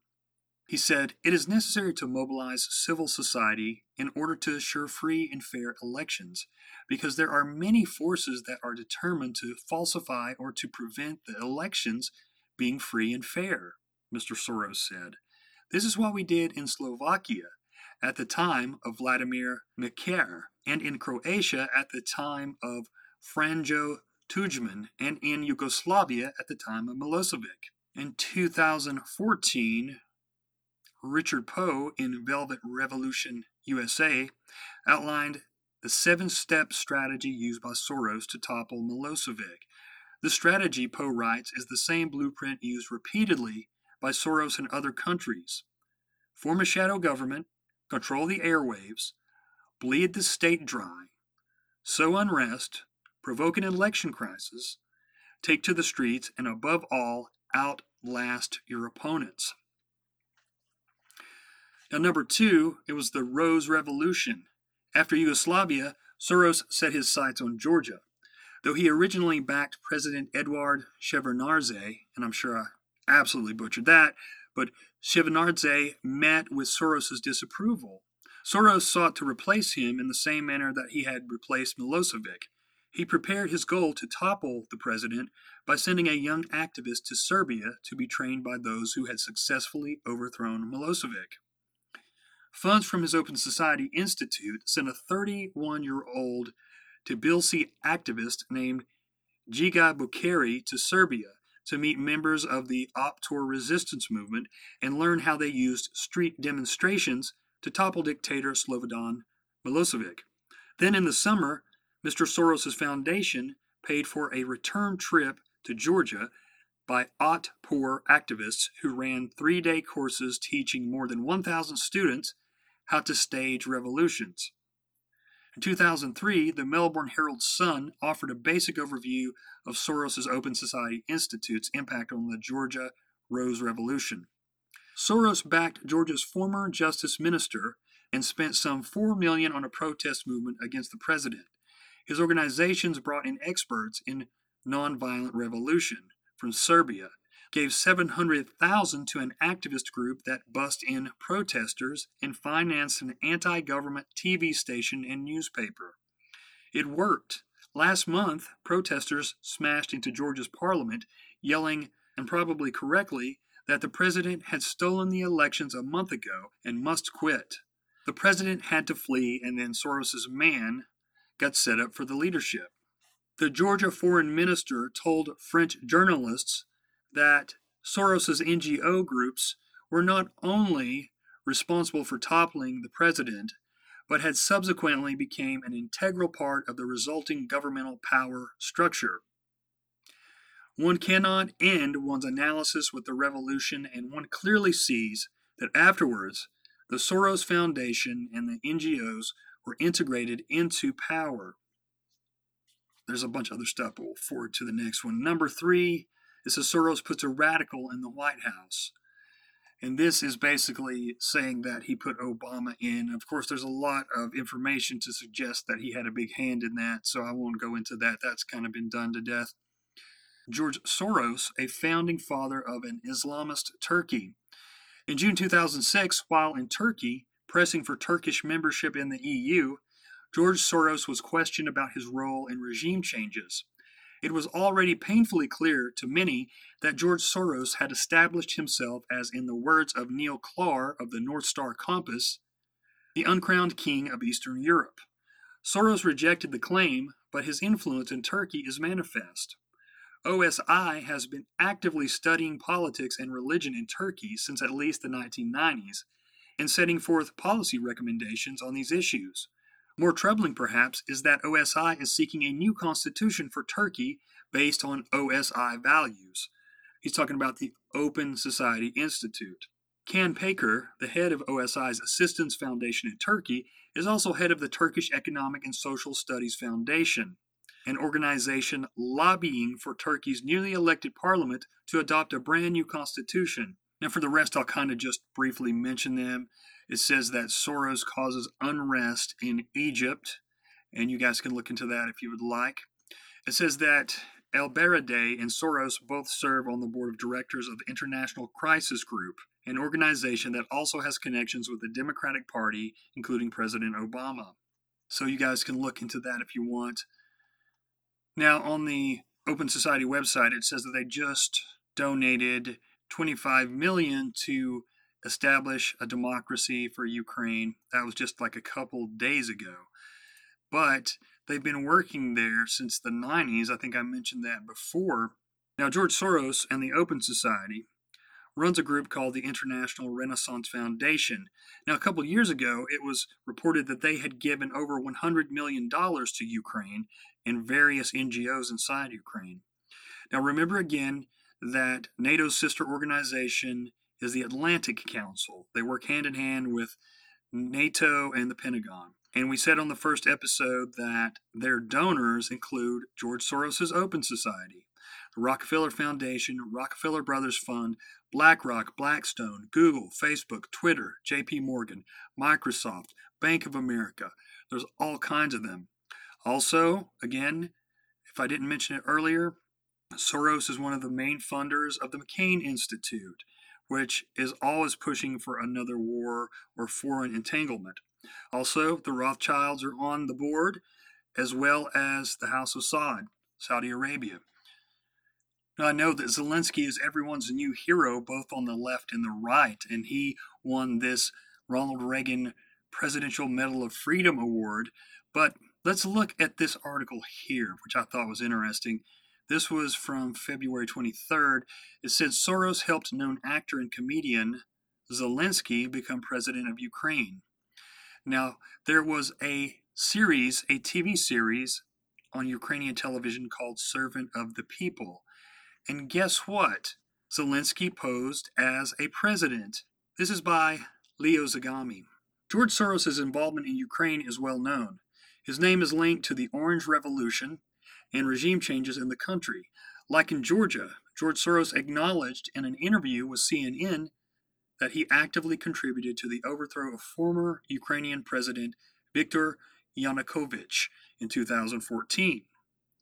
He said, It is necessary to mobilize civil society in order to assure free and fair elections, because there are many forces that are determined to falsify or to prevent the elections being free and fair, Mr. Soros said. This is what we did in Slovakia at the time of Vladimir Mečiar, and in Croatia at the time of Franjo Tudjman, and in Yugoslavia at the time of Milosevic. In 2014, Richard Poe in Velvet Revolution USA outlined the seven step strategy used by Soros to topple Milosevic. The strategy, Poe writes, is the same blueprint used repeatedly by Soros in other countries. Form a shadow government, control the airwaves, bleed the state dry, sow unrest, provoke an election crisis, take to the streets, and above all, outlast your opponents. Now, number two, it was the Rose Revolution. After Yugoslavia, Soros set his sights on Georgia. Though he originally backed President Eduard Shevardnadze, and I'm sure I absolutely butchered that, but Shevardnadze met with Soros's disapproval. Soros sought to replace him in the same manner that he had replaced Milosevic. He prepared his goal to topple the president by sending a young activist to Serbia to be trained by those who had successfully overthrown Milosevic. Funds from his Open Society Institute sent a 31 year old Tbilisi activist named Giga Bukhari to Serbia to meet members of the Optor resistance movement and learn how they used street demonstrations to topple dictator Slobodan Milosevic. Then in the summer, Mr. Soros' foundation paid for a return trip to Georgia by Otpor activists who ran three day courses teaching more than 1,000 students how to stage revolutions. In 2003, the Melbourne Herald Sun offered a basic overview of Soros's Open Society Institute's impact on the Georgia Rose Revolution. Soros backed Georgia's former justice minister and spent some 4 million on a protest movement against the president. His organizations brought in experts in nonviolent revolution from Serbia, gave 700,000 to an activist group that bust in protesters and financed an anti-government TV station and newspaper. It worked. Last month, protesters smashed into Georgia's parliament, yelling, and probably correctly, that the president had stolen the elections a month ago and must quit. The president had to flee, and then Soros's man got set up for the leadership. The Georgia foreign minister told French journalists that Soros's NGO groups were not only responsible for toppling the president, but had subsequently became an integral part of the resulting governmental power structure. One cannot end one's analysis with the revolution, and one clearly sees that afterwards the Soros Foundation and the NGOs were integrated into power. There's a bunch of other stuff, but we'll forward to the next one. Number three is that Soros puts a radical in the White House. And this is basically saying that he put Obama in. Of course, there's a lot of information to suggest that he had a big hand in that, so I won't go into that. That's kind of been done to death. George Soros, a founding father of an Islamist Turkey. In June 2006, while in Turkey, pressing for Turkish membership in the EU, George Soros was questioned about his role in regime changes. It was already painfully clear to many that George Soros had established himself as, in the words of Neil Klar of the North Star Compass, the uncrowned king of Eastern Europe. Soros rejected the claim, but his influence in Turkey is manifest. OSI has been actively studying politics and religion in Turkey since at least the 1990s and setting forth policy recommendations on these issues. More troubling, perhaps, is that OSI is seeking a new constitution for Turkey based on OSI values. He's talking about the Open Society Institute. Can Paker, the head of OSI's Assistance Foundation in Turkey, is also head of the Turkish Economic and Social Studies Foundation an organization lobbying for Turkey's newly elected parliament to adopt a brand new constitution. Now, for the rest, I'll kind of just briefly mention them. It says that Soros causes unrest in Egypt, and you guys can look into that if you would like. It says that El Baradei and Soros both serve on the board of directors of the International Crisis Group, an organization that also has connections with the Democratic Party, including President Obama. So you guys can look into that if you want. Now, on the Open Society website, it says that they just donated 25 million to establish a democracy for Ukraine. That was just like a couple days ago. But they've been working there since the 90s. I think I mentioned that before. Now, George Soros and the Open Society runs a group called the International Renaissance Foundation. Now, a couple years ago, it was reported that they had given over $100 million to Ukraine and various NGOs inside Ukraine. Now, remember again that NATO's sister organization is the Atlantic Council. They work hand in hand with NATO and the Pentagon. And we said on the first episode that their donors include George Soros's Open Society, the Rockefeller Foundation, Rockefeller Brothers Fund, BlackRock, Blackstone, Google, Facebook, Twitter, JP Morgan, Microsoft, Bank of America. There's all kinds of them. Also, again, if I didn't mention it earlier, Soros is one of the main funders of the McCain Institute, which is always pushing for another war or foreign entanglement. Also, the Rothschilds are on the board, as well as the House of Saud, Saudi Arabia. Now, I know that Zelensky is everyone's new hero, both on the left and the right, and he won this Ronald Reagan Presidential Medal of Freedom Award. But let's look at this article here, which I thought was interesting. This was from February 23rd. It said Soros helped known actor and comedian Zelensky become president of Ukraine. Now, there was a series, a TV series on Ukrainian television called Servant of the People And guess what? Zelensky posed as a president. This is by Leo Zagami. George Soros' involvement in Ukraine is well known. His name is linked to the Orange Revolution and regime changes in the country. Like in Georgia, George Soros acknowledged in an interview with CNN that he actively contributed to the overthrow of former Ukrainian President Viktor Yanukovych in 2014.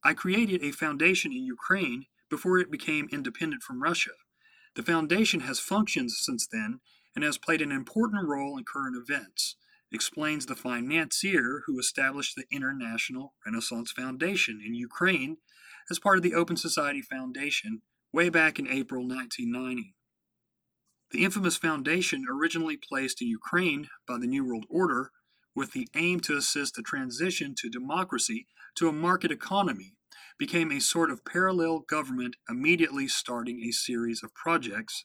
I created a foundation in Ukraine before it became independent from Russia. The foundation has functioned since then and has played an important role in current events, explains the financier who established the International Renaissance Foundation in Ukraine as part of the Open Society Foundation way back in April 1990. The infamous foundation, originally placed in Ukraine by the New World Order with the aim to assist the transition to democracy to a market economy, became a sort of parallel government immediately starting a series of projects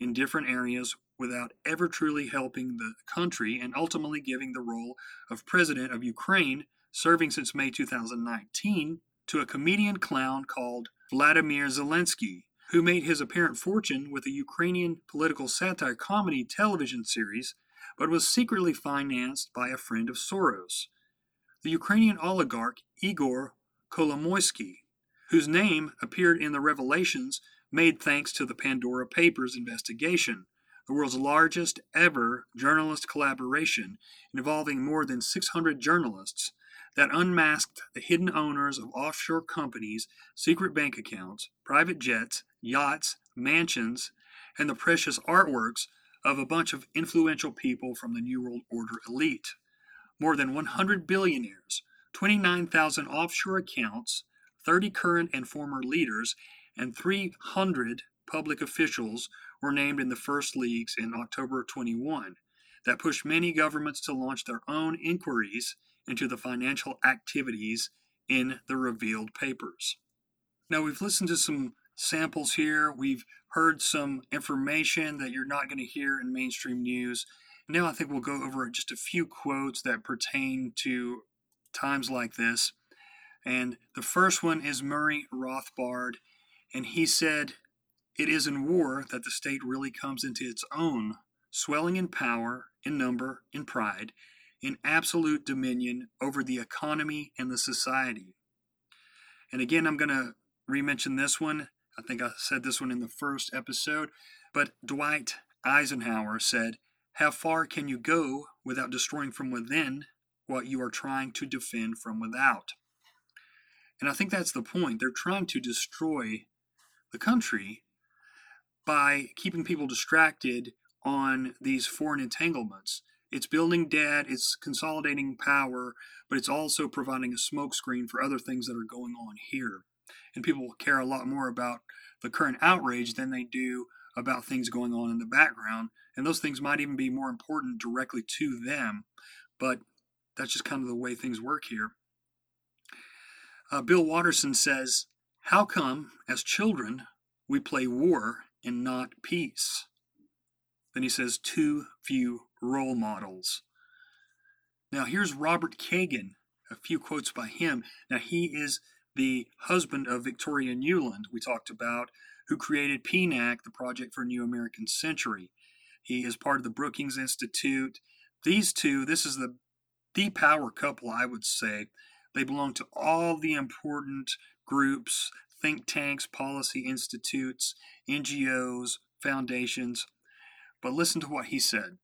in different areas without ever truly helping the country and ultimately giving the role of president of Ukraine, serving since May 2019, to a comedian clown called Vladimir Zelensky, who made his apparent fortune with a Ukrainian political satire comedy television series, but was secretly financed by a friend of Soros, the Ukrainian oligarch Igor Kolomoisky, whose name appeared in the revelations made thanks to the Pandora Papers investigation, the world's largest ever journalist collaboration involving more than 600 journalists that unmasked the hidden owners of offshore companies, secret bank accounts, private jets, yachts, mansions, and the precious artworks of a bunch of influential people from the New World Order elite. More than 100 billionaires, 29,000 offshore accounts, 30 current and former leaders, and 300 public officials were named in the first leagues in October 21 that pushed many governments to launch their own inquiries into the financial activities in the revealed papers. Now, we've listened to some samples here, we've heard some information that you're not going to hear in mainstream news. Now, I think we'll go over just a few quotes that pertain to times like this. And the first one is Murray Rothbard, and he said, it is in war that the state really comes into its own, swelling in power, in number, in pride, in absolute dominion over the economy and the society. And again, I'm going to remention this one. I think I said this one in the first episode, but Dwight Eisenhower said, How far can you go without destroying from within what you are trying to defend from without? And I think that's the point. They're trying to destroy the country by keeping people distracted on these foreign entanglements. It's building debt, it's consolidating power, but it's also providing a smokescreen for other things that are going on here. And people care a lot more about the current outrage than they do about things going on in the background. And those things might even be more important directly to them, but that's just kind of the way things work here. Uh, Bill Watterson says, How come, as children, we play war and not peace. Then he says, too few role models. Now here's Robert Kagan, a few quotes by him. Now he is the husband of Victoria Nuland, we talked about, who created PNAC, the Project for a New American Century. He is part of the Brookings Institute. These two, this is the the power couple, I would say. They belong to all the important groups think tanks, policy institutes, NGOs, foundations. But listen to what he said.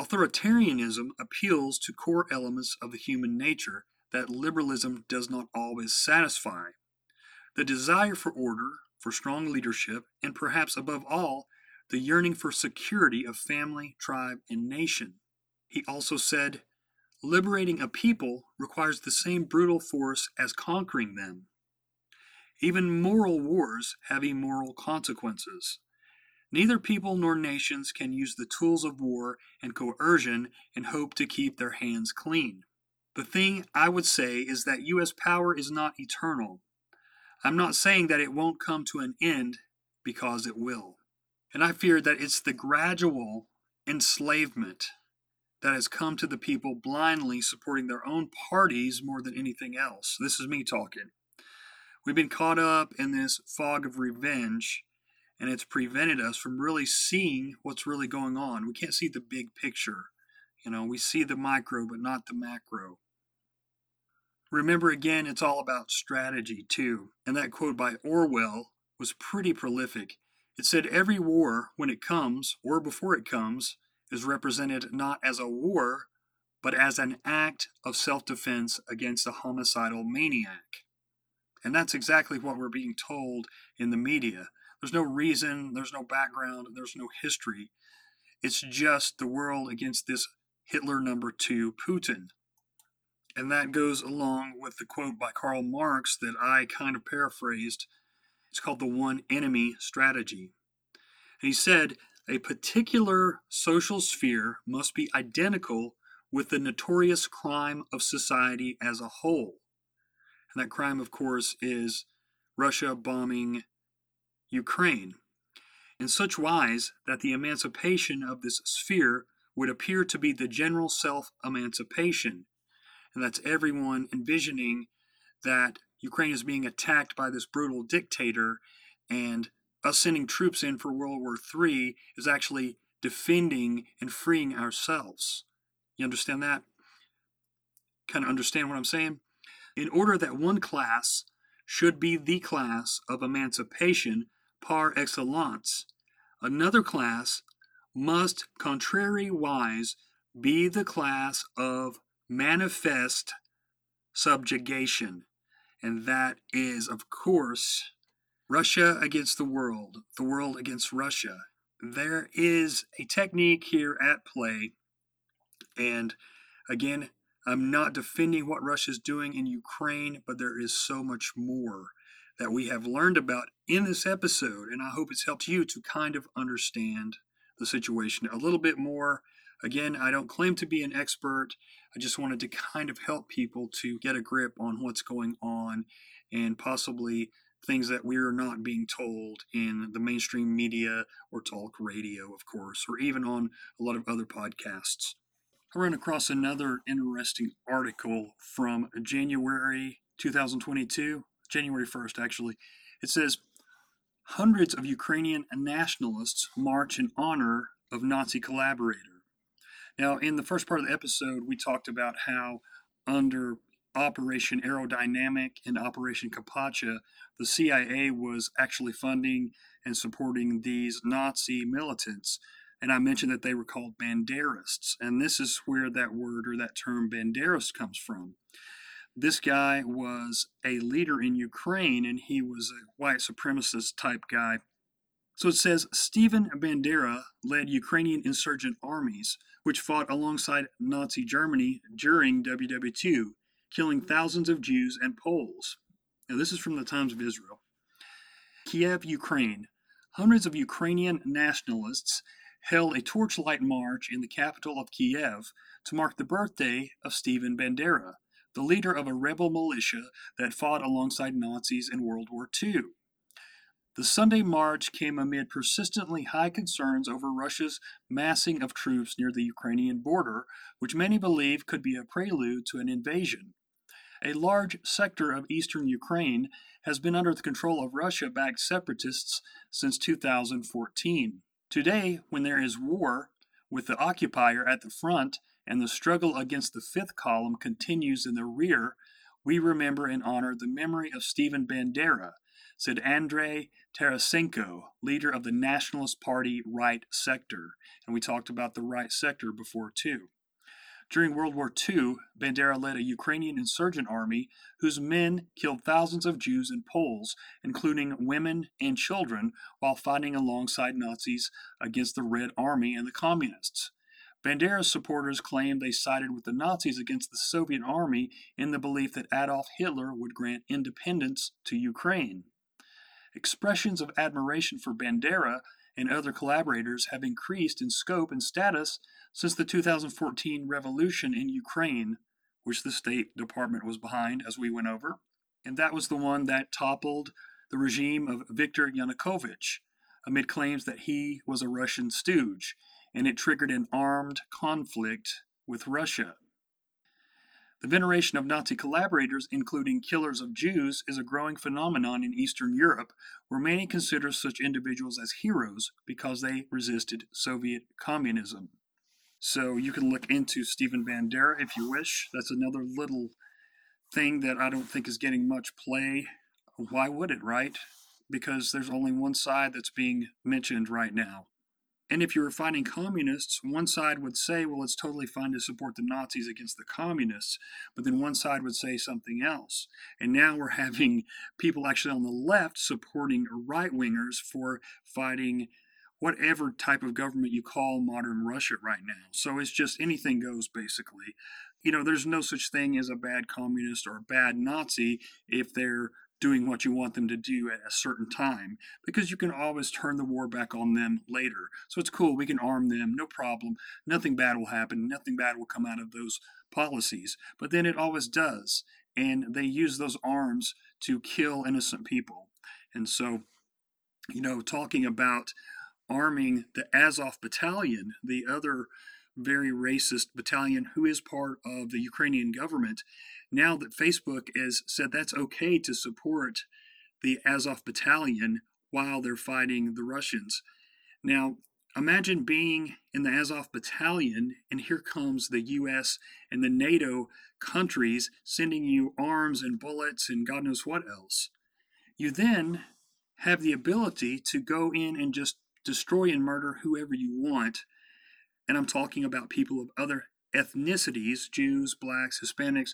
Authoritarianism appeals to core elements of the human nature that liberalism does not always satisfy. The desire for order, for strong leadership, and perhaps above all, the yearning for security of family, tribe, and nation. He also said, Liberating a people requires the same brutal force as conquering them. Even moral wars have immoral consequences. Neither people nor nations can use the tools of war and coercion and hope to keep their hands clean. The thing I would say is that U.S. power is not eternal. I'm not saying that it won't come to an end because it will. And I fear that it's the gradual enslavement that has come to the people blindly supporting their own parties more than anything else. This is me talking We've been caught up in this fog of revenge, and it's prevented us from really seeing what's really going on. We can't see the big picture. You know, we see the micro, but not the macro. Remember again, it's all about strategy too. And that quote by Orwell was pretty prolific. It said, Every war, when it comes, or before it comes, is represented not as a war, but as an act of self defense against a homicidal maniac. And that's exactly what we're being told in the media. There's no reason, there's no background, there's no history. It's just the world against this Hitler number two, Putin. And that goes along with the quote by Karl Marx that I kind of paraphrased. It's called the one enemy strategy. And he said, a particular social sphere must be identical with the notorious crime of society as a whole. And that crime, of course, is Russia bombing Ukraine. In such wise that the emancipation of this sphere would appear to be the general self emancipation and that's everyone envisioning that Ukraine is being attacked by this brutal dictator, and us sending troops in for World War III is actually defending and freeing ourselves. You understand that? Kind of understand what I'm saying? In order that one class should be the class of emancipation par excellence, another class must contrariwise be the class of manifest subjugation. And that is, of course, Russia against the world, the world against Russia. There is a technique here at play. And again, I'm not defending what Russia is doing in Ukraine, but there is so much more that we have learned about in this episode. And I hope it's helped you to kind of understand the situation a little bit more. Again, I don't claim to be an expert. I just wanted to kind of help people to get a grip on what's going on and possibly things that we're not being told in the mainstream media or talk radio, of course, or even on a lot of other podcasts. I ran across another interesting article from January 2022, January 1st, actually. It says hundreds of Ukrainian nationalists march in honor of Nazi collaborator. Now, in the first part of the episode, we talked about how under Operation Aerodynamic and Operation CAPACHA, the CIA was actually funding and supporting these Nazi militants. And I mentioned that they were called Banderists. And this is where that word or that term Banderist comes from. This guy was a leader in Ukraine and he was a white supremacist type guy. So it says Stephen Bandera led Ukrainian insurgent armies which fought alongside Nazi Germany during WW2, killing thousands of Jews and Poles. Now, this is from the Times of Israel. Kiev, Ukraine. Hundreds of Ukrainian nationalists held a torchlight march in the capital of Kiev to mark the birthday of Stephen Bandera, the leader of a rebel militia that fought alongside Nazis in World War II. The Sunday march came amid persistently high concerns over Russia's massing of troops near the Ukrainian border, which many believe could be a prelude to an invasion. A large sector of eastern Ukraine has been under the control of Russia backed separatists since 2014. Today, when there is war, with the occupier at the front and the struggle against the fifth column continues in the rear, we remember and honor the memory of Stephen Bandera, said Andrei Tarasenko, leader of the Nationalist Party right sector. And we talked about the right sector before, too. During World War II, Bandera led a Ukrainian insurgent army whose men killed thousands of Jews and Poles, including women and children, while fighting alongside Nazis against the Red Army and the Communists. Bandera's supporters claimed they sided with the Nazis against the Soviet army in the belief that Adolf Hitler would grant independence to Ukraine. Expressions of admiration for Bandera and other collaborators have increased in scope and status since the 2014 revolution in Ukraine, which the State Department was behind, as we went over. And that was the one that toppled the regime of Viktor Yanukovych amid claims that he was a Russian stooge, and it triggered an armed conflict with Russia. The veneration of Nazi collaborators, including killers of Jews, is a growing phenomenon in Eastern Europe, where many consider such individuals as heroes because they resisted Soviet communism. So you can look into Stephen Bandera if you wish. That's another little thing that I don't think is getting much play. Why would it, right? Because there's only one side that's being mentioned right now. And if you were fighting communists, one side would say, well, it's totally fine to support the Nazis against the communists. But then one side would say something else. And now we're having people actually on the left supporting right wingers for fighting whatever type of government you call modern Russia right now. So it's just anything goes, basically. You know, there's no such thing as a bad communist or a bad Nazi if they're doing what you want them to do at a certain time because you can always turn the war back on them later. So it's cool. We can arm them, no problem. Nothing bad will happen. Nothing bad will come out of those policies. But then it always does. And they use those arms to kill innocent people. And so, you know, talking about arming the Azov battalion, the other very racist battalion who is part of the Ukrainian government, now that Facebook has said that's okay to support the Azov battalion while they're fighting the Russians. Now, imagine being in the Azov battalion, and here comes the US and the NATO countries sending you arms and bullets and God knows what else. You then have the ability to go in and just destroy and murder whoever you want. And I'm talking about people of other ethnicities Jews, blacks, Hispanics,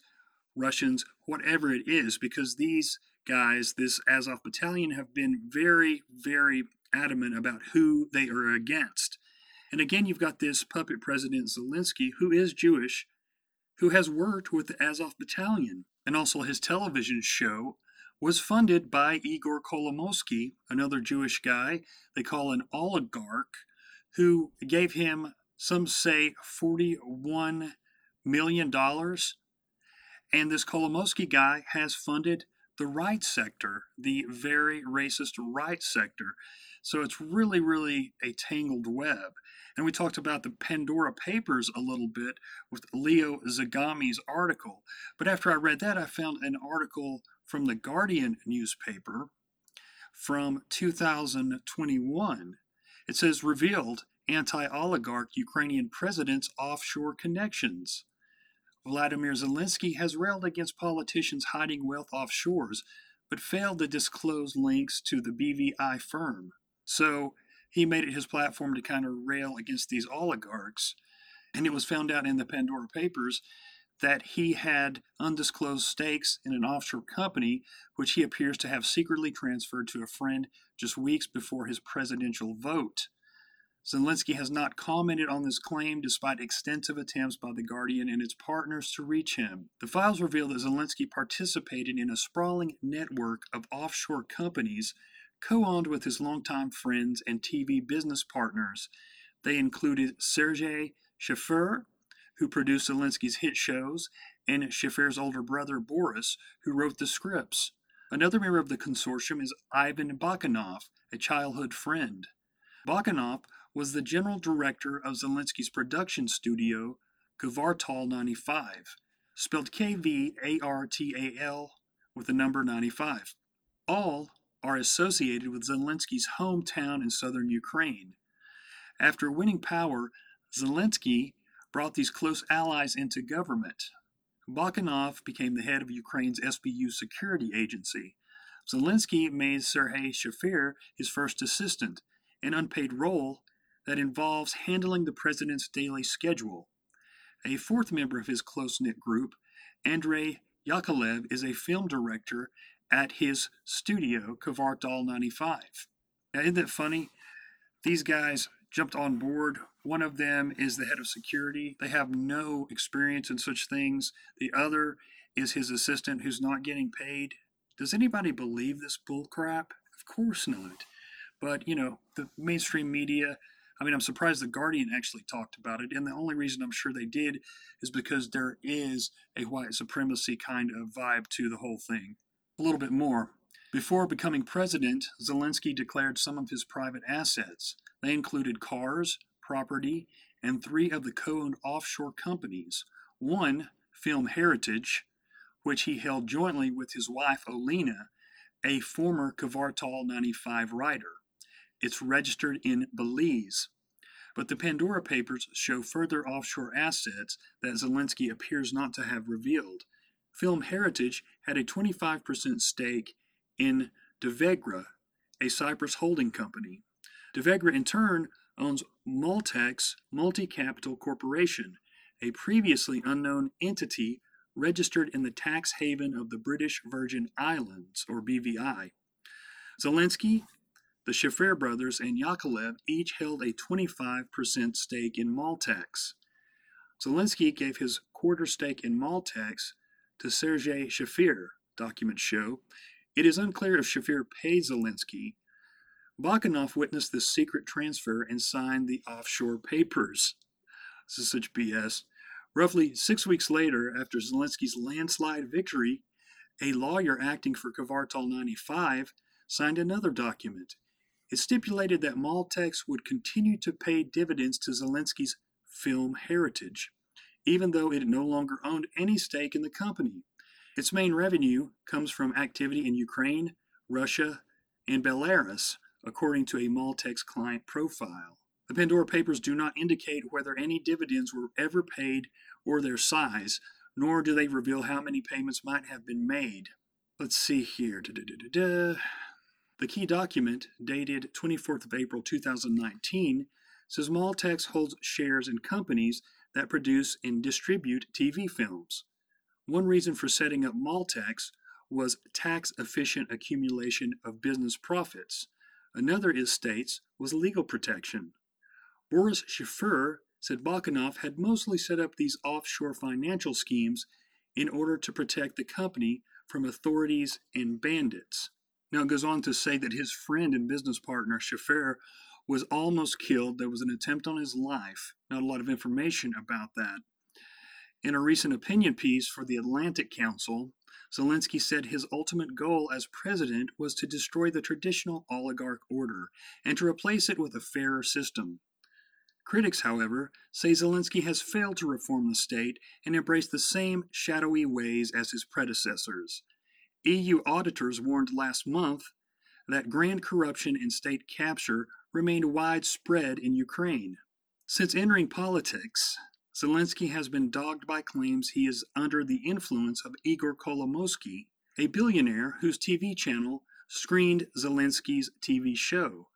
Russians, whatever it is, because these guys, this Azov battalion, have been very, very adamant about who they are against. And again, you've got this puppet president Zelensky, who is Jewish, who has worked with the Azov battalion. And also, his television show was funded by Igor Kolomoisky, another Jewish guy they call an oligarch, who gave him, some say, $41 million and this Kolomoisky guy has funded the right sector, the very racist right sector. So it's really, really a tangled web. And we talked about the Pandora Papers a little bit with Leo Zagami's article. But after I read that, I found an article from the Guardian newspaper from 2021. It says revealed anti oligarch Ukrainian president's offshore connections. Vladimir Zelensky has railed against politicians hiding wealth offshores, but failed to disclose links to the BVI firm. So he made it his platform to kind of rail against these oligarchs. And it was found out in the Pandora Papers that he had undisclosed stakes in an offshore company, which he appears to have secretly transferred to a friend just weeks before his presidential vote. Zelensky has not commented on this claim despite extensive attempts by The Guardian and its partners to reach him. The files reveal that Zelensky participated in a sprawling network of offshore companies co owned with his longtime friends and TV business partners. They included Sergei Shafir, who produced Zelensky's hit shows, and Shafir's older brother Boris, who wrote the scripts. Another member of the consortium is Ivan Bakanov, a childhood friend. Bakanov was the general director of Zelensky's production studio, Kvartal 95, spelled K V A R T A L with the number 95. All are associated with Zelensky's hometown in southern Ukraine. After winning power, Zelensky brought these close allies into government. Bakanov became the head of Ukraine's SBU security agency. Zelensky made Sergei Shafir his first assistant, an unpaid role that involves handling the president's daily schedule. A fourth member of his close knit group, Andrei Yakovlev, is a film director at his studio, Kvartal 95. Now, isn't that funny? These guys jumped on board. One of them is the head of security. They have no experience in such things. The other is his assistant who's not getting paid. Does anybody believe this bullcrap? Of course not. But, you know, the mainstream media I mean, I'm surprised the Guardian actually talked about it, and the only reason I'm sure they did is because there is a white supremacy kind of vibe to the whole thing. A little bit more. Before becoming president, Zelensky declared some of his private assets. They included cars, property, and three of the co owned offshore companies. One, Film Heritage, which he held jointly with his wife Olena, a former Kvartal 95 writer. It's registered in Belize. But the Pandora Papers show further offshore assets that Zelensky appears not to have revealed. Film Heritage had a 25% stake in Davegra, a Cyprus holding company. Davegra, in turn, owns Maltex Multi Capital Corporation, a previously unknown entity registered in the tax haven of the British Virgin Islands, or BVI. Zelensky, the Shafir brothers, and Yakovlev each held a 25% stake in Maltex. Zelensky gave his quarter stake in Maltex to Sergei Shafir, documents show. It is unclear if Shafir paid Zelensky. Bakanov witnessed this secret transfer and signed the offshore papers. This is such BS. Roughly six weeks later, after Zelensky's landslide victory, a lawyer acting for Kvartal 95 signed another document. It stipulated that Maltex would continue to pay dividends to Zelensky's film heritage, even though it no longer owned any stake in the company. Its main revenue comes from activity in Ukraine, Russia, and Belarus, according to a Maltex client profile. The Pandora Papers do not indicate whether any dividends were ever paid or their size, nor do they reveal how many payments might have been made. Let's see here. Da-da-da-da-da. The key document, dated 24th of April 2019, says Maltex holds shares in companies that produce and distribute TV films. One reason for setting up Maltex was tax efficient accumulation of business profits. Another, it states, was legal protection. Boris Shafir said Bakanov had mostly set up these offshore financial schemes in order to protect the company from authorities and bandits. Now it goes on to say that his friend and business partner, Shafir, was almost killed. There was an attempt on his life. Not a lot of information about that. In a recent opinion piece for the Atlantic Council, Zelensky said his ultimate goal as president was to destroy the traditional oligarch order and to replace it with a fairer system. Critics, however, say Zelensky has failed to reform the state and embrace the same shadowy ways as his predecessors. EU auditors warned last month that grand corruption and state capture remained widespread in Ukraine. Since entering politics, Zelensky has been dogged by claims he is under the influence of Igor Kolomoisky, a billionaire whose TV channel screened Zelensky's TV show.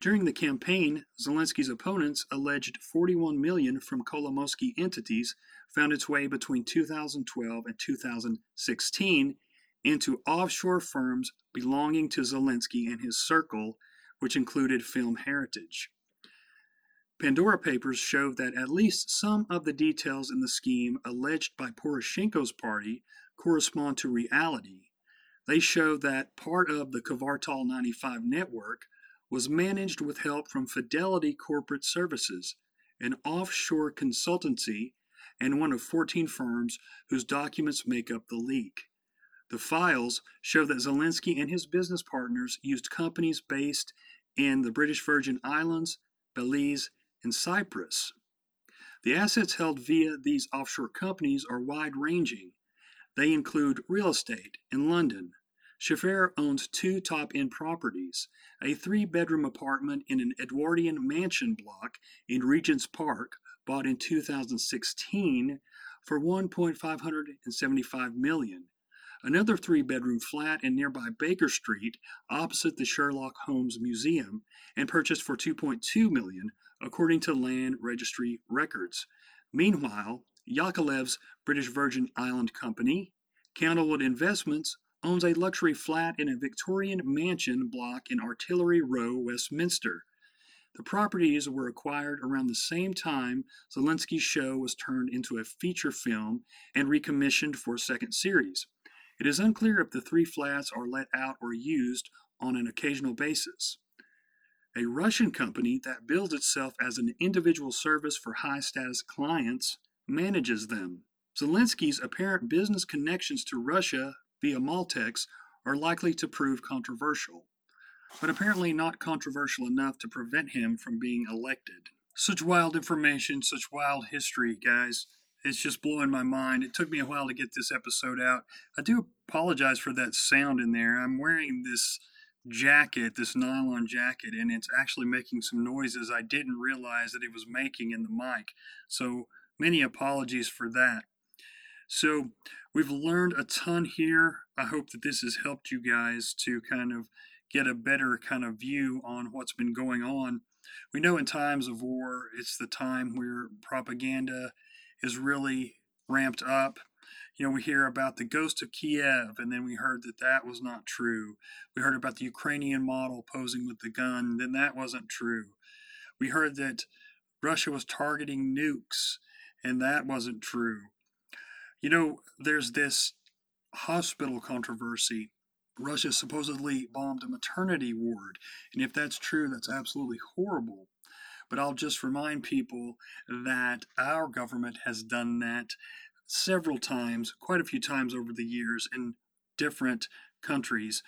During the campaign, Zelensky's opponents alleged 41 million from Kolomoisky entities found its way between 2012 and 2016 into offshore firms belonging to Zelensky and his circle, which included Film Heritage. Pandora Papers showed that at least some of the details in the scheme alleged by Poroshenko's party correspond to reality. They show that part of the Kvartal 95 network was managed with help from Fidelity Corporate Services, an offshore consultancy and one of 14 firms whose documents make up the leak. The files show that Zelensky and his business partners used companies based in the British Virgin Islands, Belize, and Cyprus. The assets held via these offshore companies are wide ranging. They include real estate in London, Shafir owns two top end properties a three bedroom apartment in an Edwardian mansion block in Regent's Park, bought in 2016 for 1.575 million. Another three bedroom flat in nearby Baker Street, opposite the Sherlock Holmes Museum, and purchased for 2.2 million, according to land registry records. Meanwhile, Yakovlev's British Virgin Island Company, Candlewood Investments, owns a luxury flat in a Victorian mansion block in Artillery Row, Westminster. The properties were acquired around the same time Zelensky's show was turned into a feature film and recommissioned for a second series. It is unclear if the three flats are let out or used on an occasional basis. A Russian company that bills itself as an individual service for high status clients manages them. Zelensky's apparent business connections to Russia via Maltex are likely to prove controversial, but apparently not controversial enough to prevent him from being elected. Such wild information, such wild history, guys. It's just blowing my mind. It took me a while to get this episode out. I do apologize for that sound in there. I'm wearing this jacket, this nylon jacket, and it's actually making some noises I didn't realize that it was making in the mic. So many apologies for that. So we've learned a ton here. I hope that this has helped you guys to kind of get a better kind of view on what's been going on. We know in times of war, it's the time where propaganda is really ramped up you know, we hear about the ghost of Kiev, and then we heard that that was not true. We heard about the Ukrainian model posing with the gun, and then that wasn't true. We heard that Russia was targeting nukes, and that wasn't true. You know, there's this hospital controversy. Russia supposedly bombed a maternity ward, and if that's true, that's absolutely horrible. But I'll just remind people that our government has done that several times, quite a few times over the years in different countries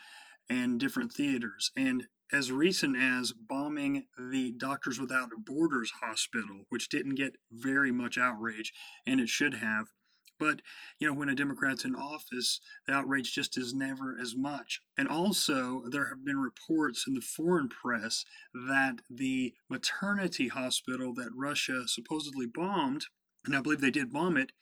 and different theaters. And as recent as bombing the Doctors Without Borders hospital, which didn't get very much outrage, and it should have. But, you know, when a Democrat's in office, the outrage just is never as much. And also, there have been reports in the foreign press that the maternity hospital that Russia supposedly bombed, and I believe they did bomb it,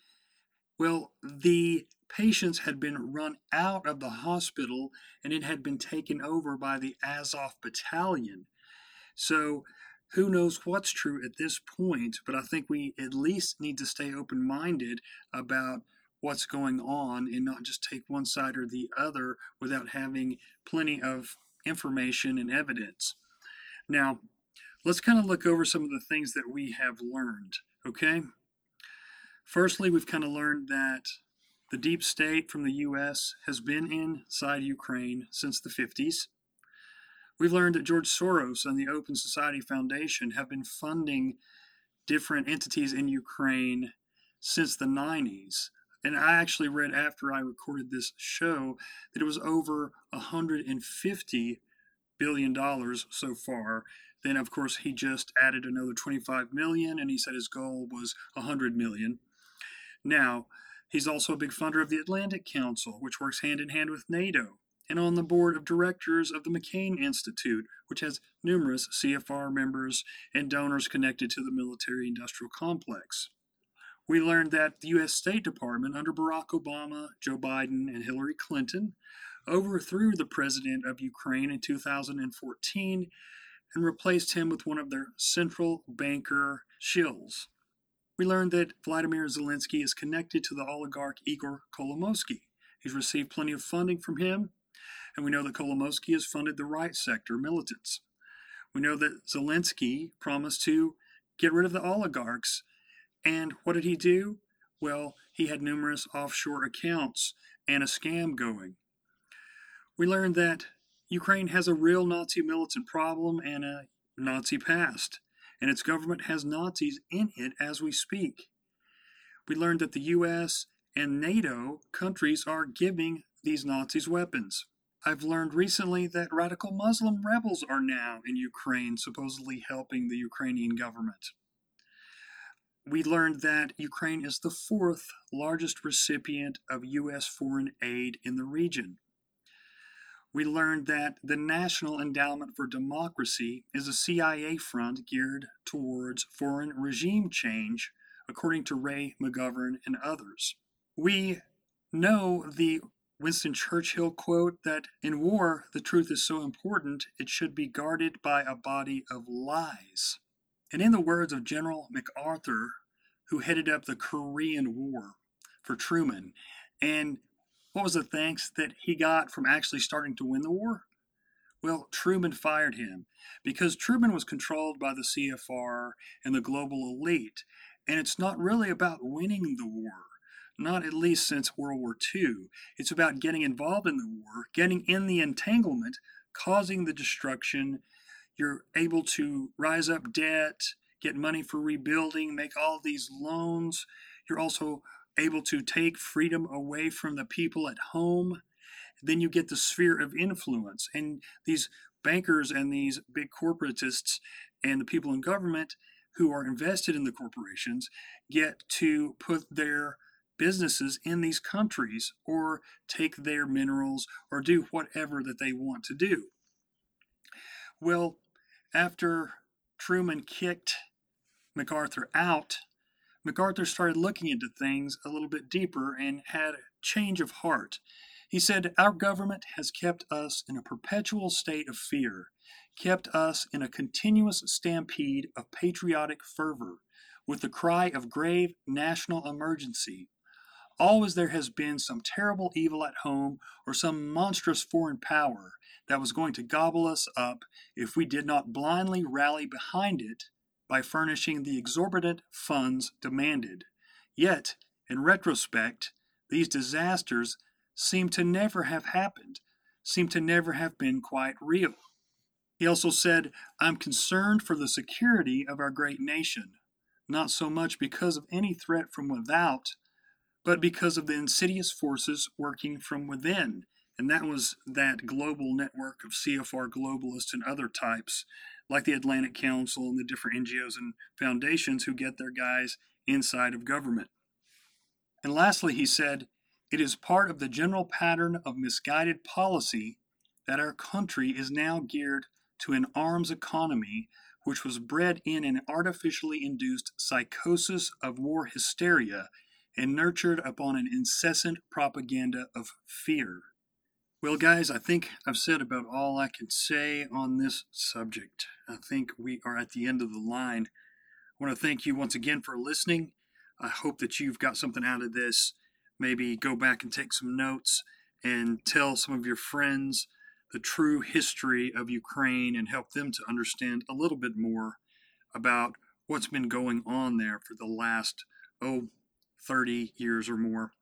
well, the patients had been run out of the hospital and it had been taken over by the Azov battalion. So, who knows what's true at this point, but I think we at least need to stay open minded about what's going on and not just take one side or the other without having plenty of information and evidence. Now, let's kind of look over some of the things that we have learned, okay? Firstly, we've kind of learned that the deep state from the U.S. has been inside Ukraine since the 50s. We've learned that George Soros and the Open Society Foundation have been funding different entities in Ukraine since the 90s. And I actually read after I recorded this show that it was over 150 billion dollars so far. Then of course he just added another 25 million and he said his goal was 100 million. Now, he's also a big funder of the Atlantic Council, which works hand in hand with NATO, and on the board of directors of the McCain Institute, which has numerous CFR members and donors connected to the military industrial complex. We learned that the U.S. State Department, under Barack Obama, Joe Biden, and Hillary Clinton, overthrew the president of Ukraine in 2014 and replaced him with one of their central banker shills. We learned that Vladimir Zelensky is connected to the oligarch Igor Kolomoisky. He's received plenty of funding from him, and we know that Kolomoisky has funded the right sector militants. We know that Zelensky promised to get rid of the oligarchs, and what did he do? Well, he had numerous offshore accounts and a scam going. We learned that Ukraine has a real Nazi militant problem and a Nazi past and its government has Nazis in it as we speak. We learned that the US and NATO countries are giving these Nazis weapons. I've learned recently that radical Muslim rebels are now in Ukraine, supposedly helping the Ukrainian government. We learned that Ukraine is the fourth largest recipient of U.S. foreign aid in the region we learned that the National Endowment for Democracy is a CIA front geared towards foreign regime change, according to Ray McGovern and others. We know the Winston Churchill quote that in war, the truth is so important, it should be guarded by a body of lies. And in the words of General MacArthur, who headed up the Korean War for Truman, and what was the thanks that he got from actually starting to win the war? Well, Truman fired him because Truman was controlled by the CFR and the global elite. And it's not really about winning the war, not at least since World War II. It's about getting involved in the war, getting in the entanglement, causing the destruction. You're able to rise up debt, get money for rebuilding, make all these loans. You're also able to take freedom away from the people at home, then you get the sphere of influence. And these bankers and these big corporatists and the people in government, who are invested in the corporations get to put their businesses in these countries or take their minerals or do whatever that they want to do. Well, after Truman kicked MacArthur out, MacArthur started looking into things a little bit deeper and had a change of heart. He said, Our government has kept us in a perpetual state of fear, kept us in a continuous stampede of patriotic fervor, with the cry of grave national emergency. Always there has been some terrible evil at home or some monstrous foreign power that was going to gobble us up if we did not blindly rally behind it by furnishing the exorbitant funds demanded. Yet, in retrospect, these disasters seem to never have happened, seem to never have been quite real. He also said, I'm concerned for the security of our great nation, not so much because of any threat from without, but because of the insidious forces working from within. And that was that global network of CFR globalists and other types like the Atlantic Council and the different NGOs and foundations who get their guys inside of government. And lastly, he said, it is part of the general pattern of misguided policy that our country is now geared to an arms economy which was bred in an artificially induced psychosis of war hysteria and nurtured upon an incessant propaganda of fear. Well, guys, I think I've said about all I can say on this subject. I think we are at the end of the line. I want to thank you once again for listening. I hope that you've got something out of this. Maybe go back and take some notes and tell some of your friends the true history of Ukraine and help them to understand a little bit more about what's been going on there for the last, oh, 30 years or more.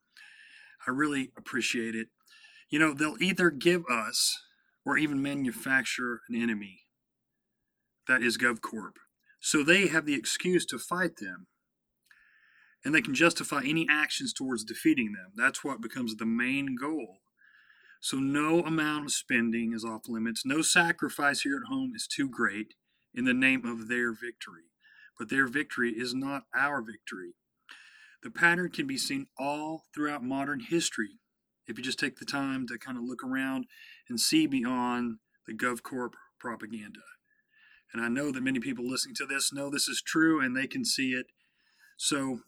I really appreciate it. You know, they'll either give us or even manufacture an enemy. That is GovCorp. So they have the excuse to fight them. And they can justify any actions towards defeating them. That's what becomes the main goal. So no amount of spending is off limits. No sacrifice here at home is too great in the name of their victory. But their victory is not our victory. The pattern can be seen all throughout modern history if you just take the time to kind of look around and see beyond the GovCorp propaganda. And I know that many people listening to this know this is true and they can see it. So,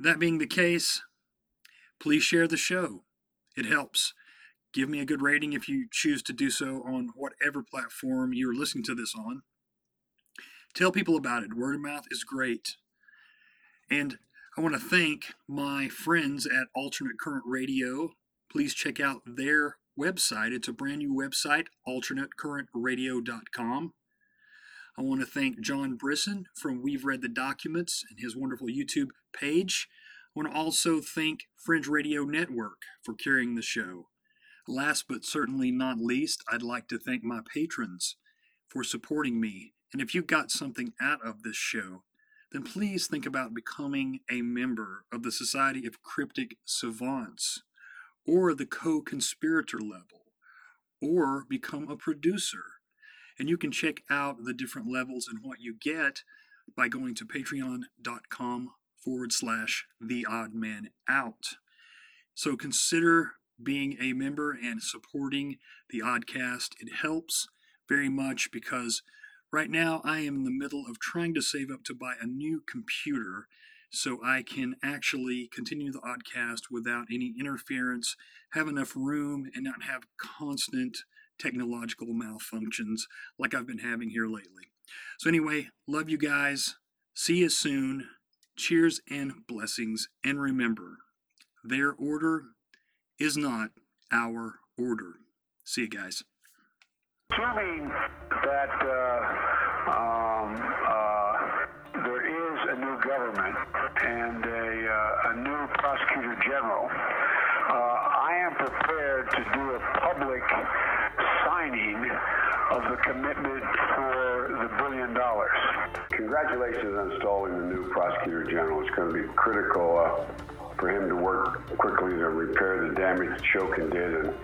that being the case, please share the show. It helps. Give me a good rating if you choose to do so on whatever platform you're listening to this on. Tell people about it. Word of mouth is great. And I want to thank my friends at Alternate Current Radio please check out their website. It's a brand new website, alternatecurrentradio.com. I want to thank John Brisson from We've Read the Documents and his wonderful YouTube page. I want to also thank Fringe Radio Network for carrying the show. Last but certainly not least, I'd like to thank my patrons for supporting me. And if you got something out of this show, then please think about becoming a member of the Society of Cryptic Savants or the co conspirator level, or become a producer. And you can check out the different levels and what you get by going to patreon.com forward slash the odd man out. So consider being a member and supporting the Oddcast. It helps very much because right now I am in the middle of trying to save up to buy a new computer so I can actually continue the oddcast without any interference, have enough room, and not have constant technological malfunctions like I've been having here lately. So, anyway, love you guys. See you soon. Cheers and blessings. And remember, their order is not our order. See you guys. Assuming that uh, um, uh, there is a new government and a, uh, a new prosecutor general, uh, I am prepared to do a public signing of the commitment for the billion dollars. Congratulations on installing the new prosecutor general. It's going to be critical uh, for him to work quickly to repair the damage that Shokin did. And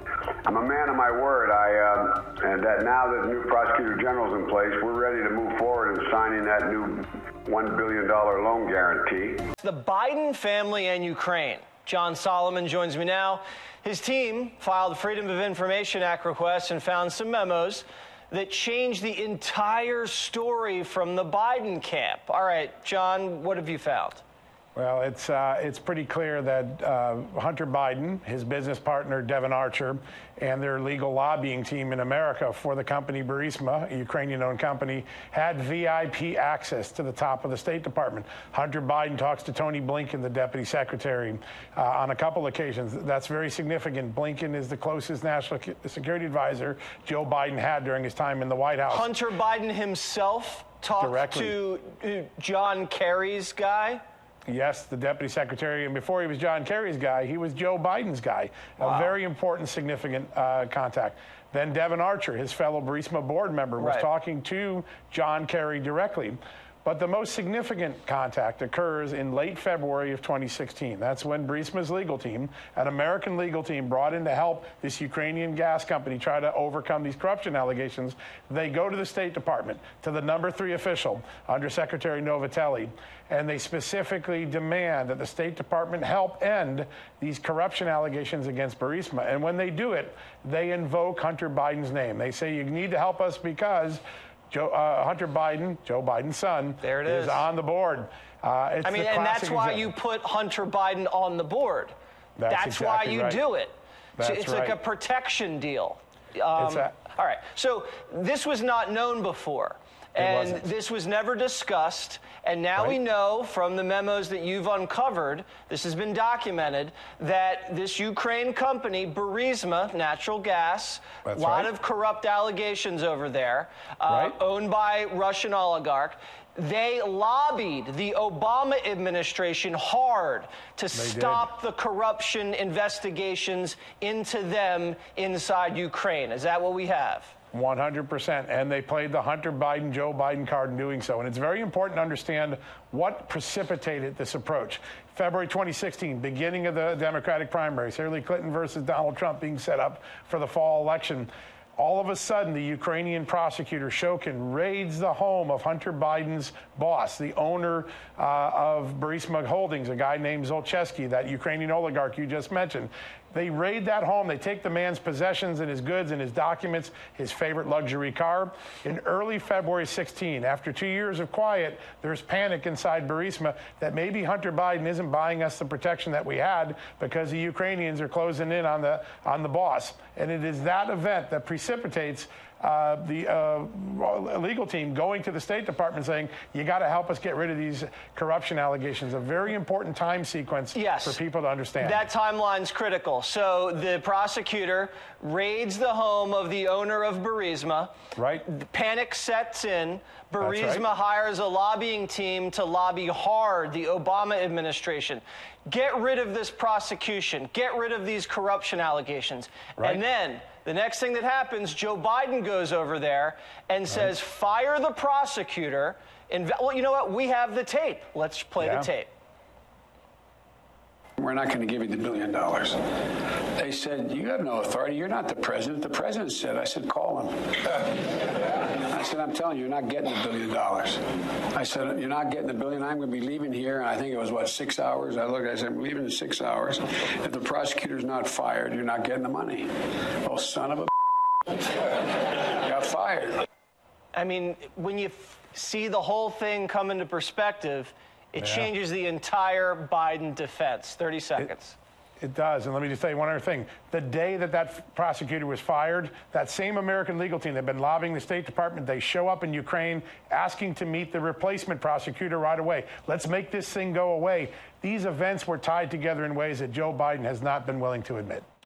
I'm a man of my word. I uh, and that now that the new prosecutor general's in place, we're ready to move forward in signing that new $1 billion loan guarantee. The Biden family and Ukraine. John Solomon joins me now. His team filed Freedom of Information Act request and found some memos that changed the entire story from the Biden camp. All right, John, what have you found? Well, it's uh, it's pretty clear that uh, Hunter Biden, his business partner Devon Archer, and their legal lobbying team in America for the company Burisma, a Ukrainian-owned company, had VIP access to the top of the State Department. Hunter Biden talks to Tony Blinken, the deputy secretary, uh, on a couple occasions. That's very significant. Blinken is the closest national security advisor Joe Biden had during his time in the White House. Hunter Biden himself talked Directly. to John Kerry's guy. Yes, the deputy secretary. And before he was John Kerry's guy, he was Joe Biden's guy. Wow. A very important, significant uh, contact. Then Devon Archer, his fellow Burisma board member, was Right. talking to John Kerry directly. But the most significant contact occurs in late February of 2016. That's when Burisma's legal team, an American legal team brought in to help this Ukrainian gas company try to overcome these corruption allegations. They go to the State Department, to the number three official, Undersecretary Novatelli, and they specifically demand that the State Department help end these corruption allegations against Burisma. And when they do it, they invoke Hunter Biden's name. They say, You need to help us because Joe, uh, Hunter Biden, Joe Biden's son, There it is is. on the board. Uh, it's I mean, and that's why example. you put Hunter Biden on the board. That's why exactly you right. do it. So That's it's like a protection deal. Um, a- all right. So this was not known before. And wasn't. this was never discussed. And now we know from the memos that you've uncovered, this has been documented, that this Ukraine company, Burisma Natural Gas, a lot right. of corrupt allegations over there, uh, Right. owned by Russian oligarch. They lobbied the Obama administration hard to did. stop the corruption investigations into them inside Ukraine. Is that what we have? 100%. And they played the Hunter Biden, Joe Biden card in doing so. And it's very important to understand what precipitated this approach. February 2016, beginning of the Democratic primaries, Hillary Clinton versus Donald Trump being set up for the fall election. All of a sudden, the Ukrainian prosecutor Shokin raids the home of Hunter Biden's boss, the owner uh, of Burisma Holdings, a guy named Zolchevsky, that Ukrainian oligarch you just mentioned. They raid that home. They take the man's possessions and his goods and his documents, his favorite luxury car. In early February 16, after two years of quiet, there's panic inside Burisma that maybe Hunter Biden isn't buying us the protection that we had because the Ukrainians are closing in on the on the boss. And it is that event that precipitates uh, the uh, legal team going to the State Department saying, "You got to help us get rid of these corruption allegations." A very important time sequence Yes. for people to understand. That timeline's critical. So the prosecutor raids the home of the owner of Burisma. Right. Panic sets in. Burisma right. hires a lobbying team to lobby hard the Obama administration. Get rid of this prosecution. Get rid of these corruption allegations. Right. And then the next thing that happens, Joe Biden goes over there and says, fire the prosecutor. Inve- well, you know what? We have the tape. Let's play Yeah. the tape. We're not going to give you the billion dollars. They said, You have no authority. You're not the president. The president said, I said, Call him. I said, I'm telling you, you're not getting the billion dollars. I said, You're not getting the billion. I'm going to be leaving here. And I think it was, what, six hours? I looked, I said, I'm leaving in six hours. If the prosecutor's not fired, you're not getting the money. Oh, son of a. got fired. I mean, when you see the whole thing come into perspective, it Yeah. changes the entire Biden defense. 30 seconds. It does. And let me just tell you one other thing. The day that that f- prosecutor was fired, that same American legal team that had been lobbying the State Department, they show up in Ukraine asking to meet the replacement prosecutor right away. Let's make this thing go away. These events were tied together in ways that Joe Biden has not been willing to admit.